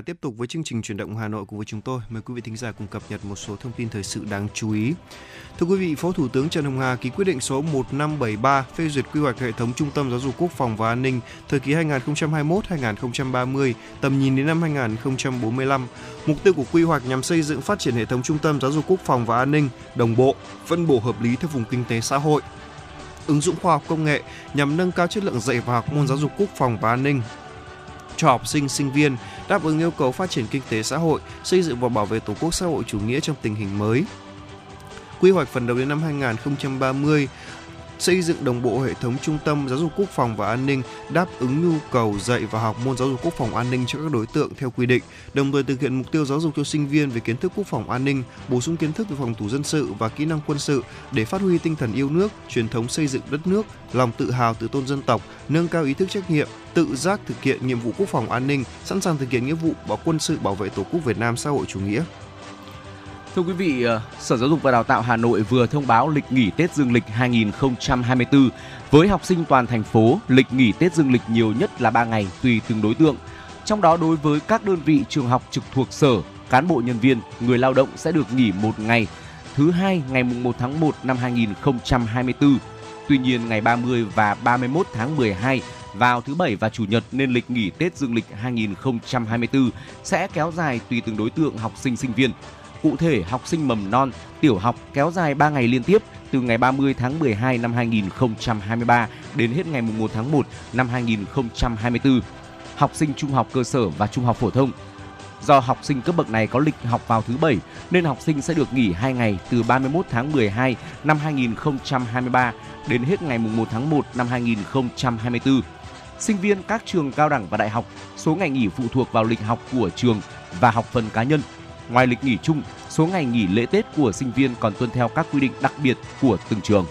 Tiếp tục với chương trình chuyển động Hà Nội cùng với chúng tôi. Mời quý vị thính giả cùng cập nhật một số thông tin thời sự đáng chú ý. Thưa quý vị, Phó Thủ tướng Trần Hồng Hà ký quyết định số 1573 phê duyệt quy hoạch hệ thống Trung tâm Giáo dục Quốc phòng và An ninh thời kỳ 2021-2030, tầm nhìn đến năm 2045. Mục tiêu của quy hoạch nhằm xây dựng phát triển hệ thống Trung tâm Giáo dục Quốc phòng và An ninh đồng bộ, phân bổ hợp lý theo vùng kinh tế xã hội, ứng dụng khoa học công nghệ nhằm nâng cao chất lượng dạy và học môn giáo dục quốc phòng và an ninh cho học sinh, sinh viên, đáp ứng yêu cầu phát triển kinh tế xã hội, xây dựng và bảo vệ Tổ quốc xã hội chủ nghĩa trong tình hình mới. Quy hoạch phần đầu đến năm 2030 xây dựng đồng bộ hệ thống trung tâm giáo dục quốc phòng và an ninh đáp ứng nhu cầu dạy và học môn giáo dục quốc phòng an ninh cho các đối tượng theo quy định, đồng thời thực hiện mục tiêu giáo dục cho sinh viên về kiến thức quốc phòng an ninh, bổ sung kiến thức về phòng thủ dân sự và kỹ năng quân sự để phát huy tinh thần yêu nước, truyền thống xây dựng đất nước, lòng tự hào tự tôn dân tộc, nâng cao ý thức trách nhiệm, tự giác thực hiện nhiệm vụ quốc phòng an ninh, sẵn sàng thực hiện nghĩa vụ bảo quân sự bảo vệ Tổ quốc Việt Nam xã hội chủ nghĩa. Thưa quý vị, ờ, Sở Giáo dục và Đào tạo Hà Nội vừa thông báo lịch nghỉ Tết Dương lịch 2024 với học sinh toàn thành phố, lịch nghỉ Tết Dương lịch nhiều nhất là 3 ngày tùy từng đối tượng. Trong đó đối với các đơn vị trường học trực thuộc sở, cán bộ nhân viên, người lao động sẽ được nghỉ một ngày, thứ hai ngày mùng 1 tháng 1 năm 2024. Tuy nhiên ngày 30 và 31 tháng 12 vào thứ bảy và chủ nhật nên lịch nghỉ Tết Dương lịch 2024 sẽ kéo dài tùy từng đối tượng học sinh sinh viên. Cụ thể, học sinh mầm non, tiểu học kéo dài 3 ngày liên tiếp từ ngày 30 tháng 12 năm 2023 đến hết ngày 1 tháng 1 năm 2024. Học sinh trung học cơ sở và trung học phổ thông Do học sinh cấp bậc này có lịch học vào thứ bảy nên học sinh sẽ được nghỉ 2 ngày từ 31 tháng 12 năm 2023 đến hết ngày 1 tháng 1 năm 2024. Sinh viên các trường cao đẳng và đại học, số ngày nghỉ phụ thuộc vào lịch học của trường và học phần cá nhân. Ngoài lịch nghỉ chung, số ngày nghỉ lễ Tết của sinh viên còn tuân theo các quy định đặc biệt của từng trường.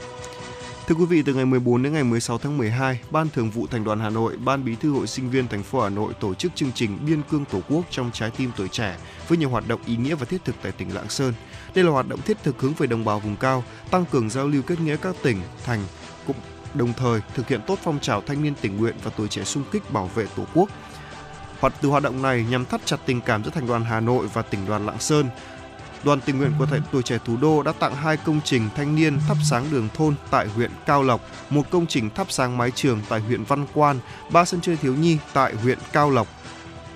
Thưa quý vị, từ ngày 14 đến ngày 16 tháng 12, Ban Thường vụ Thành đoàn Hà Nội, Ban Bí thư Hội Sinh viên thành phố Hà Nội tổ chức chương trình Biên cương Tổ quốc trong trái tim tuổi trẻ với nhiều hoạt động ý nghĩa và thiết thực tại tỉnh Lạng Sơn. Đây là hoạt động thiết thực hướng về đồng bào vùng cao, tăng cường giao lưu kết nghĩa các tỉnh, thành, cũng đồng thời thực hiện tốt phong trào thanh niên tình nguyện và tuổi trẻ xung kích bảo vệ Tổ quốc. Hoạt từ hoạt động này nhằm thắt chặt tình cảm giữa Thành đoàn Hà Nội và tỉnh đoàn Lạng Sơn, Đoàn tình nguyện của Thầy tuổi trẻ thủ đô đã tặng hai công trình thanh niên thắp sáng đường thôn tại huyện Cao Lộc, một công trình thắp sáng mái trường tại huyện Văn Quan, ba sân chơi thiếu nhi tại huyện Cao Lộc.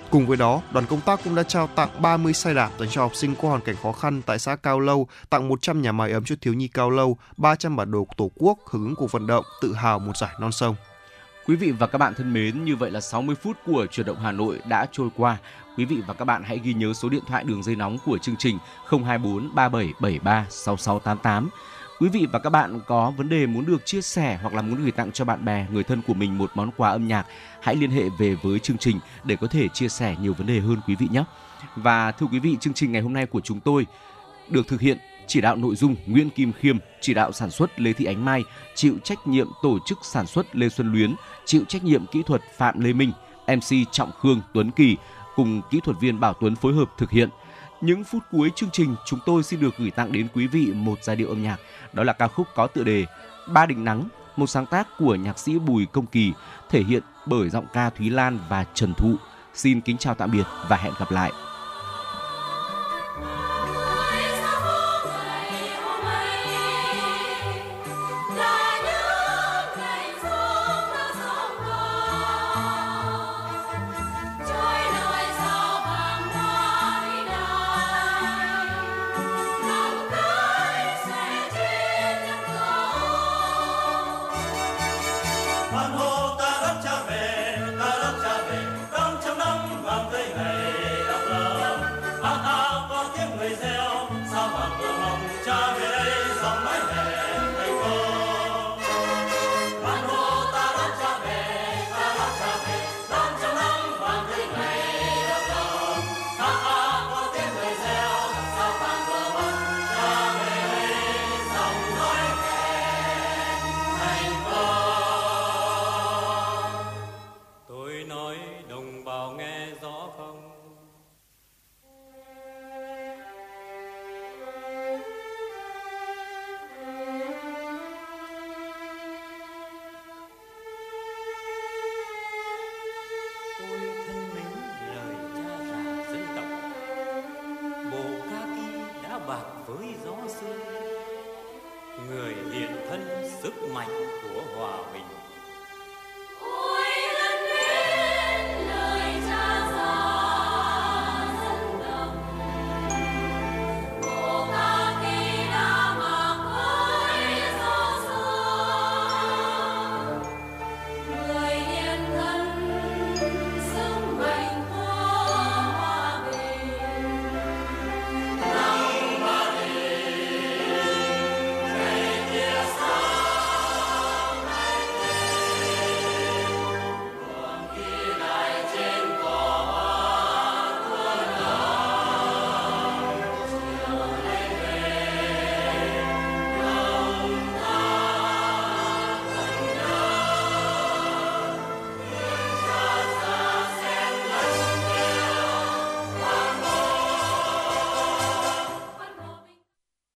Cùng với đó, đoàn công tác cũng đã trao tặng 30 xe đạp dành cho học sinh có hoàn cảnh khó khăn tại xã Cao Lâu, tặng 100 nhà mái ấm cho thiếu nhi Cao Lâu, 300 bản đồ Tổ quốc hưởng ứng cuộc vận động tự hào một giải non sông. Quý vị và các bạn thân mến, như vậy là 60 phút của chuyển động Hà Nội đã trôi qua. Quý vị và các bạn hãy ghi nhớ số điện thoại đường dây nóng của chương trình 024 3773 6688. Quý vị và các bạn có vấn đề muốn được chia sẻ hoặc là muốn gửi tặng cho bạn bè, người thân của mình một món quà âm nhạc, hãy liên hệ về với chương trình để có thể chia sẻ nhiều vấn đề hơn quý vị nhé. Và thưa quý vị, chương trình ngày hôm nay của chúng tôi được thực hiện chỉ đạo nội dung Nguyễn Kim Khiêm, chỉ đạo sản xuất Lê Thị Ánh Mai, chịu trách nhiệm tổ chức sản xuất Lê Xuân Luyến, chịu trách nhiệm kỹ thuật Phạm Lê Minh, MC Trọng Khương Tuấn Kỳ cùng kỹ thuật viên Bảo Tuấn phối hợp thực hiện. Những phút cuối chương trình, chúng tôi xin được gửi tặng đến quý vị một giai điệu âm nhạc, đó là ca khúc có tựa đề Ba đỉnh Nắng, một sáng tác của nhạc sĩ Bùi Công Kỳ, thể hiện bởi giọng ca Thúy Lan và Trần Thụ. Xin kính chào tạm biệt và hẹn gặp lại.